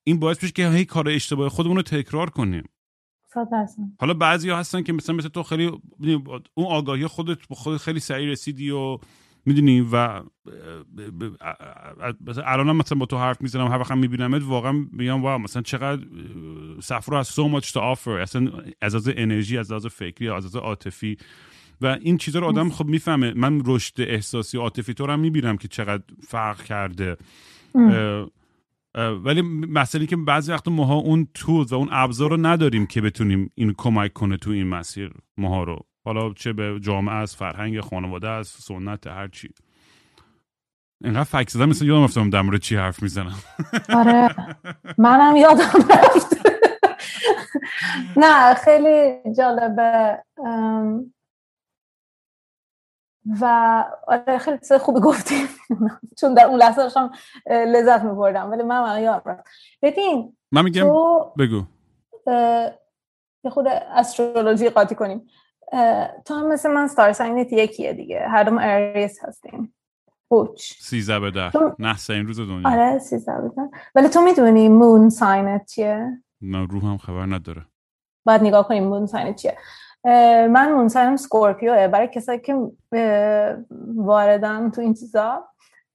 این باعث میشه که هی کار اشتباه خودمون رو تکرار کنیم. حالا بعضی ها هستن که مثلا مثل تو خیلی اون آگاهی خودت خود خیلی سریع رسیدی و می‌دونی و الان مثلا با تو حرف می‌زنم هر وقت میبینمت واقعا میگم واو مثلا چقدر سفر از so much to offer اصلا از از انرژی از از فکری از از عاطفی. و این چیزا رو آدم خب می‌فهمه. من رشد احساسی عاطفی تو رو هم می‌بینم که چقدر فرق کرده. ولی مسئله که بعضی وقت ماها اون تول و اون ابزار رو نداریم که بتونیم این کمک کنه تو این مسیر ماها رو. حالا چه به جامعه از فرهنگ خانواده از سنت هر چی. اینقدر فکر زدم مثل یادم افتادم در مورد چی حرف می‌زنم. آره. منم یادم رفت. نه خیلی جالبه. و آره خیلی چیز خوبی گفتیم چون در اون لحظه داشتم لذت میبردم ولی من من یاد رفت ببین من میگم بگو یه خورده astrology قاطی کنیم تو هم مثل من star sign ت یکیه دیگه هر دوم Aries هستیم ouch سیزه به در نه این روز دنیا آره سیزه به در ولی تو می‌دونی moon sign ت چیه نه روح هم خبر نداره باید نگاه کنیم moon sign ت چیه من moon sign م Scorpio ه برای کسایی که واردن تو این چیزا.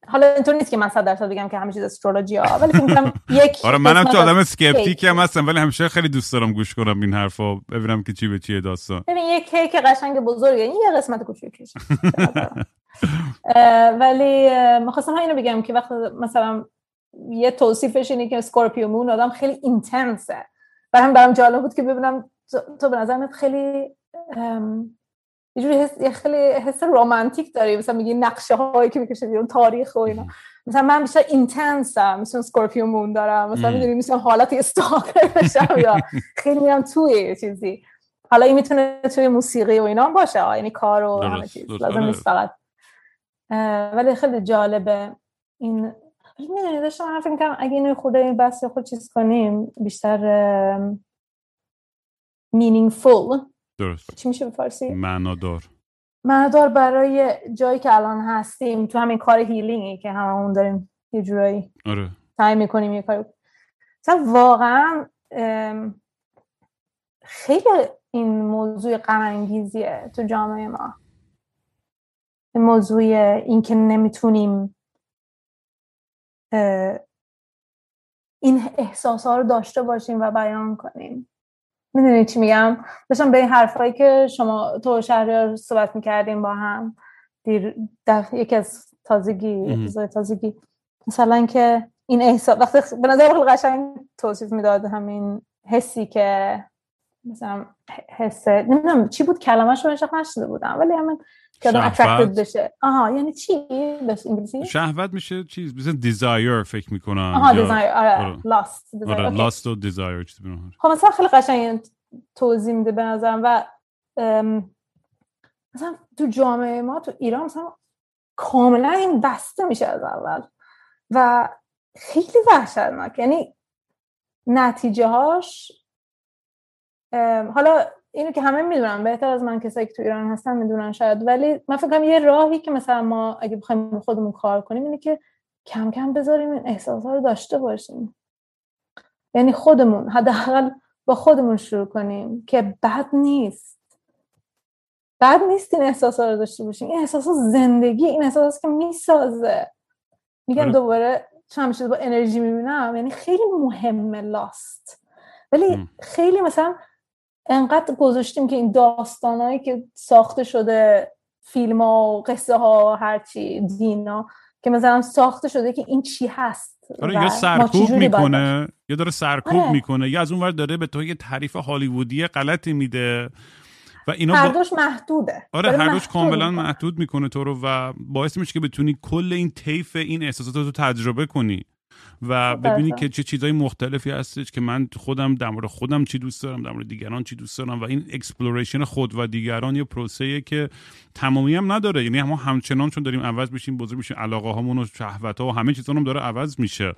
حالا اینطور نیست که من صد درصد بگم که همه چیز astrology ه ولی فکر یک آره منم تو آدم skeptic ی هم هستم ولی همیشه خیلی دوست دارم گوش کنم این حرفا ببینم که چی به چیه داستان. ببین یک کیک قشنگ بزرگه این یه قسمت کوچیکش ولی می‌خواستم اینو بگم که وقتی مثلا یه توصیفش اینه که Scorpio moon آدم خیلی intense ه برام برام جالب بود که ببینم تو به نظرت خیلی یه جوری حس یه خیلی حس رمانتیک داری. مثلا میگی نقشه هایی که می‌کشه بیرون تاریخ و اینا. مثلا من بیشتر اینتنسم مثلا سکورپیو مون دارم. مثلا می‌دونی مثلا حالت استاکر بشم یا خیلی میرم توی چیزی. حالا این می‌تونه توی موسیقی و اینا باشه. یعنی کار و همه چیز. لازم آره. نیست فقط. ولی خیلی جالبه این. می‌دونی داشتم حرف می‌کنم اگه اینو خود این بحث خود چیز کنیم بیشتر meaningful درست. چی میشه به فارسی؟ معنادار. معنادار برای جایی که الان هستیم تو همین کار هیلینگی که هممون داریم یه جورایی آره. سعی می‌کنیم یه کاری مثلا واقعا خیلی این موضوع غم تو جامعه ما. این موضوع این که نمی‌تونیم این احساس ها رو داشته باشیم و بیان کنیم. می‌دونی چی میگم؟ داشتم به این حرفایی که شما تو شهریار صحبت می‌کردیم با هم دیر یکی از تازگی تازگی. مثلا که این احساس وقتی به نظر خیلی قشنگ توصیف می‌داد همین حسی که مثلا حس نمی‌دونم چی بود کلمه‌ش رو نشده بودم ولی همین که آدم attracted بشه. آها یعنی چی؟ به انگلیسی؟ شهوت میشه چیز مثلا desire فکر می‌کنم آها desire آره lust آره lust و desire خب مثلا خیلی قشنگ توضیح میده به نظرم و مثلا تو جامعه ما تو ایران مثلا کاملا این بسته میشه از اول و خیلی وحشتناک. یعنی نتیجه هاش حالا اینو که همه می‌دونن بهتر از من کسایی که تو ایران هستن می‌دونن شاید. ولی من فکر یه راهی که مثلا ما اگه بخوایم خودمون کار کنیم اینه که کم کم بذاریم این احساس رو داشته باشیم. یعنی خودمون حداقل با خودمون شروع کنیم که بد نیست. بد نیست این احساس رو داشته باشیم. این احساس زندگی این احساس که می‌سازه. میگم. دوباره چند با انرژی می‌بینم یعنی خیلی مهمه لاست. ولی خیلی مثلا انقدر گذاشتیم که این داستانهایی که ساخته شده فیلم ها و قصه ها هرچی دینا که مثلا ساخته شده که این چی هست آره یا سرکوب می‌کنه یا داره سرکوب آره. می‌کنه یا از اون ور داره به تو یه تعریف هالیوودی غلطی میده و اینا هر دوش محدوده. آره هر دوش کاملا محدود می‌کنه تو رو و باعث میشه که بتونی کل این طیف این احساسات رو تجربه کنی. و ببینی که چه چیزهای مختلفی هستش که من خودم در مورد خودم چی دوست دارم در مورد دیگران چی دوست دارم و این exploration خود و دیگران یه پروسه که تمامی هم نداره. یعنی ما همچنان چون داریم عوض میشیم بزرگ میشیم علاقه هامون و شهوت ها و همه چیزا هم داره عوض میشه.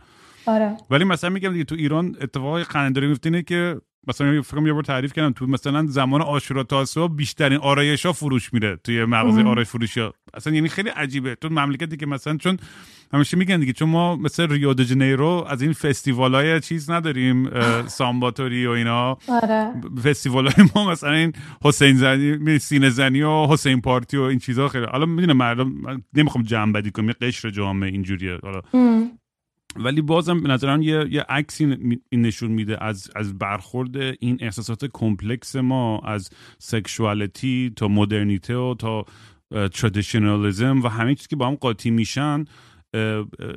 آره. ولی مثلا میگم دیگه تو ایران اتفاقی خنده اینه که مثلا فکر یه بار تعریف کردم تو مثلا زمان آشورا تاسوعا بیشترین آرایش ها فروش میره توی مغازه آرایش فروشی ها اصلا یعنی خیلی عجیبه. تو مملکتی که مثلا چون همیشه میگن دیگه چون ما مثل ریو د جنیرو از این فستیوال های چیز نداریم سامباتوری و اینا. آره. فستیوال های ما مثلا این حسین زنی سینه زنی و حسین پارتی و این چیزها خیلی. حالا می‌دونم مردم نمی‌خوام جمع بدی کنم قشر جامعه اینجوریه. حالا ولی بازم به نظرم یه, یه عکسی نشون میده از, از برخورد این احساسات complex ما از sexuality تا مدرنیته و تا traditionalism و همه چیزی که با هم قاطی میشن.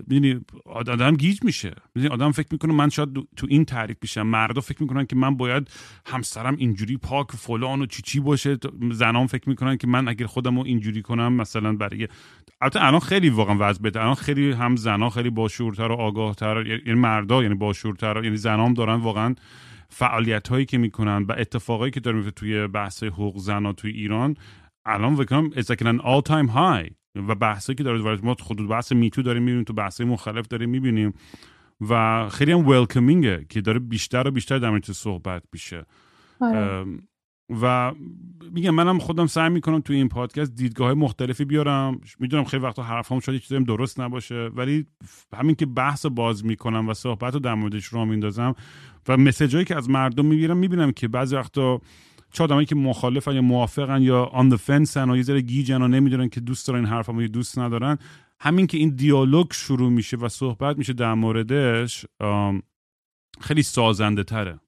می‌دونی آدم گیج میشه. آدم فکر می‌کنه من شاید تو این تعریف میشم. مردا فکر می‌کنن که من باید همسرم اینجوری پاک فلان و چی چی باشه. زنان فکر می‌کنن که من اگر خودم رو اینجوری کنم مثلا برای البته الان خیلی واقعا وضع بده الان خیلی هم زنان خیلی باشورتر و آگاهتر یعنی مردا یعنی باشورتر یعنی زنان دارن واقعا فعالیت هایی که می‌کنن و اتفاقایی که داره توی بحث حقوق زنا توی ایران الان وکم از ان all time و بحثی که داره ما خود بحث میتو داریم می‌بینیم تو بحث مختلف داریم می‌بینیم و خیلی هم ویلکمینگه که داره بیشتر و بیشتر در مورد صحبت میشه آره. و میگم منم خودم سعی می‌کنم تو این پادکست دیدگاه مختلفی بیارم می‌دونم خیلی وقتا حرفام شاید چیزی درست نباشه ولی همین که بحث باز می‌کنم و صحبت رو در موردش رو میندازم و مسیجایی که از مردم می‌بینم می‌بینم که بعضی وقتا چه آدمایی که مخالفن یا موافقن یا آن the fence و یه ذره گیجن و نمی‌دونن که دوست دارن این حرفمو یا دوست ندارن. همین که این دیالوگ شروع میشه و صحبت میشه در موردش خیلی سازنده تره.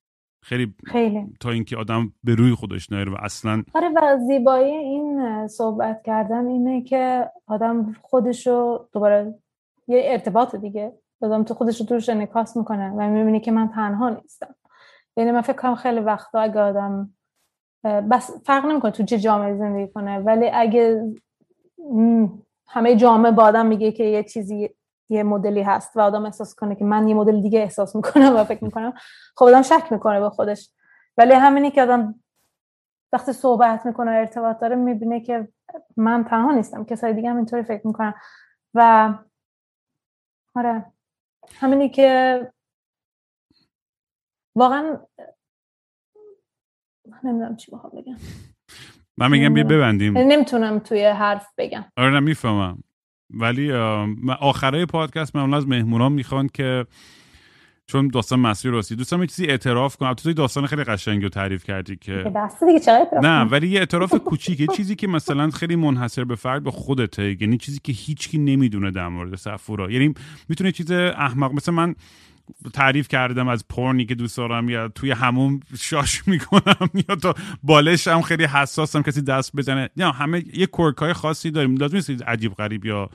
خیلی, خیلی. تا اینکه آدم به روی خودش نره و اصلا آره و زیبایی این صحبت کردن اینه که آدم خودشو دوباره یه ارتباط دیگه. آدم تو خودش رو توش انکاس می‌کنه و می‌بینی که من تنها نیستم. یعنی من فکر کنم خیلی وقتا اگه آدم بس فرق نمی‌کنه تو چه جامعه زندگی کنه ولی اگه همه جامعه با آدم میگه که یه چیزی یه مدلی هست و آدم احساس کنه که من یه مدل دیگه احساس می‌کنم و فکر می‌کنم خب آدم شک می‌کنه به خودش. ولی همینی که آدم وقتی صحبت می‌کنه و ارتباط داره می‌بینه که من تنها نیستم کسای دیگه هم اینطوری فکر می‌کنم و آره همینی که واقعا نمی‌دونم چی بخوام بگم. من میگم بیا ببندیم. نمی‌تونم توی حرف بگم. آره نمی‌فهمم ولی آخرای پادکست معمولا از مهمونان می‌خوان که چون داستان مسیر راستی. دوستم یه چیزی اعتراف کنم. تو داستان خیلی قشنگی رو تعریف کردی که نه ولی یه اعتراف کوچیک. یه چیزی که مثلا خیلی منحصر به فرد به خودته یعنی چیزی که هیچکی نمی‌دونه در مورد صفورا یعنی می‌تونه چیز احمق مثلا من تعریف کردم از پرنی که دوست دارم یا توی همون شاش می‌کنم یا تا بالش هم خیلی حساسم کسی دست بزنه. یا همه یه کورک های خاصی داریم. لازم نیست عجیب غریب یا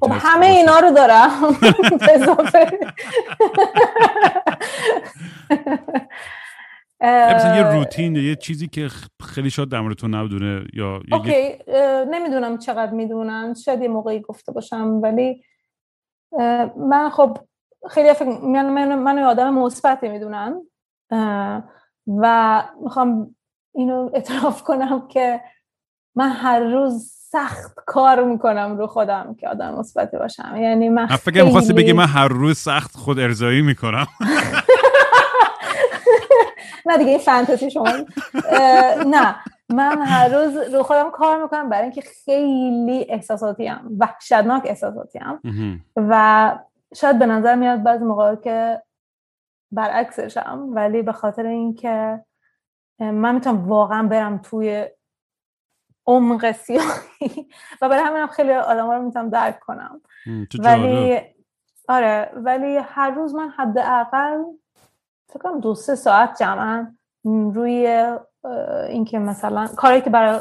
خب همه اینا رو دارم. مثلا یه روتین یه چیزی که خیلی شاد در تو نبدونه یا اوکی نمی‌دونم چقدر می‌دونن شاید یه موقعی گفته باشم ولی من خب خیلی فکر من من, من آدم مثبتی می‌دونن و می‌خوام اینو اعتراف کنم که من هر روز سخت کار می‌کنم رو خودم که آدم مثبتی باشم. یعنی من فکر می‌خواستی بگی من هر روز سخت خود ارزایی می‌کنم. نه دیگه این فانتزی شما نه. من هر روز رو خودم کار می‌کنم برای اینکه خیلی احساساتی هم وحشتناک احساساتی هم و شاید به نظر میاد بعضی موقع که برعکسشم ولی به خاطر اینکه من می‌تونم واقعا برم توی عمق سیاهی و برای همینم خیلی آدم رو می‌تونم درک کنم. ولی آره ولی هر روز من حداقل فکر کنم دو سه ساعت جمعا روی اینکه مثلا کاری که برای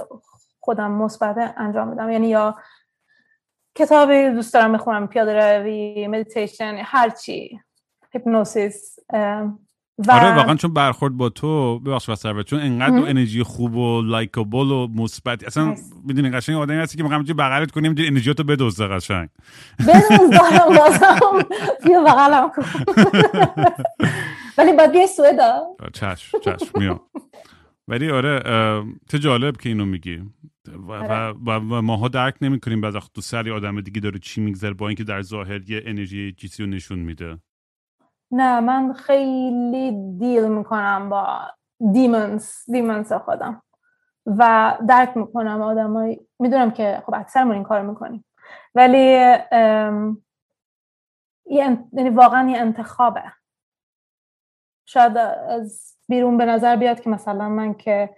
خودم مثبت انجام میدم یعنی یا کتابی دوست دارم بخونم پیاده روی مدیتیشن هر چی. هیپنوسیس و... آره واقعا چون برخورد با تو ببخش واسه چون انقدر انرژی خوب و لایکابل و مثبت. اصلا می‌دونی قشنگ آدمی هستی که می‌خوام چه بغلت کنیم انرژی انرژیاتو بدزده قشنگ. بدزدم بازم. بیا بغلم کن. ولی باید بیای سوئد چشم چشم میام. ولی آره تو جالب که اینو میگی. و, آره. و, و ماها درک نمی‌کنیم بعد تو سری آدم دیگه داره چی میگذره با اینکه در ظاهر یه انرژی جیسی رو نشون میده. نه من خیلی دیل می‌کنم با دیمنز دیمنز خودم. و درک می‌کنم آدمای می‌دونم که خب اکثرمون این کار می‌کنیم. ولی یعنی واقعا یه انتخابه. شاید از بیرون به نظر بیاد که مثلا من که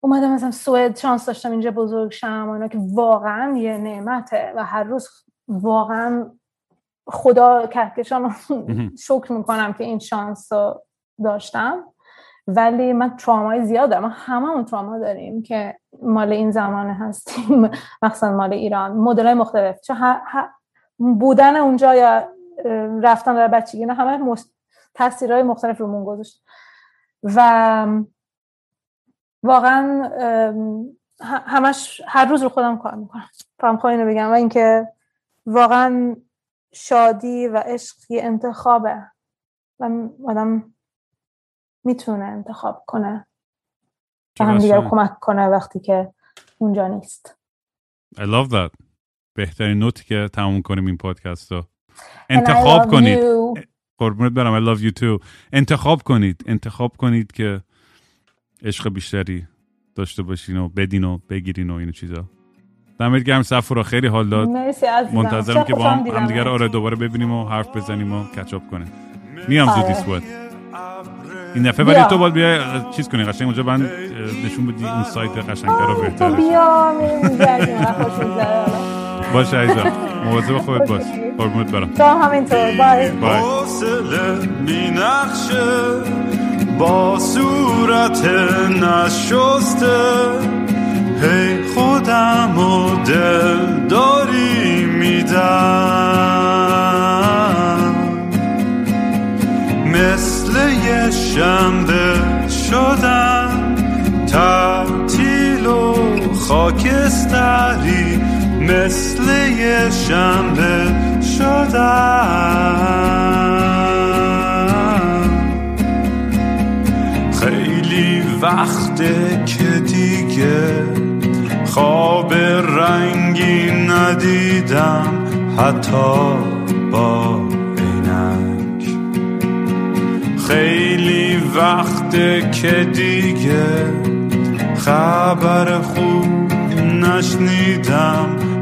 اومدم مثلا سوئد شانس داشتم اینجا بزرگ شم اینا که واقعا یه نعمته و هر روز واقعا خدا کهکشان شکر می‌کنم که این شانس رو داشتم. ولی من ترامای زیاد دارم. همه همون تراما داریم که مال این زمانه هستیم. مخصوصا مال ایران. مدل مختلف. چه بودن اونجا یا رفتن در بچگی نه همه تاثیرهای مختلف رو من گذاشت. و واقعا همش هر روز رو خودم کار می‌کنم. فهم خواهی اینو بگم و اینکه واقعا شادی و عشق یه انتخابه. و آدم می‌تونه انتخاب کنه و هم دیگر کمک کنه وقتی که اونجا نیست. I love that. بهترین نوتی که تموم کنیم این پادکست رو. انتخاب کنید. قربونت برم I love you too. انتخاب کنید انتخاب کنید که عشق بیشتری داشته باشین و بدین و بگیرین و این چیزا. دمت گرم سفورا خیلی حال داد. منتظرم که با هم همدیگه آره دوباره ببینیم و حرف بزنیم و کچاپ کنیم. میام زودی آره. سوت این دفعه ولی تو باید بیا چیز کنی قشنگ اونجا من نشون بدی اون سایت قشنگ رو بهتره. بیا باش عزیزم. مواظب خودت باش. قربونت برم. تو همینطور. بای. بای. با صورت نشسته. هی خودم و دل داری میدم. مثل یه شنبه شدم. تعطیل و خاکستری مثل یه شنبه شدم. خیلی وقته که دیگه خواب رنگی ندیدم حتی با خیلی وقته که دیگه خبر خوب نشنیدم.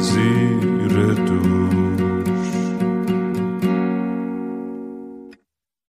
vazio.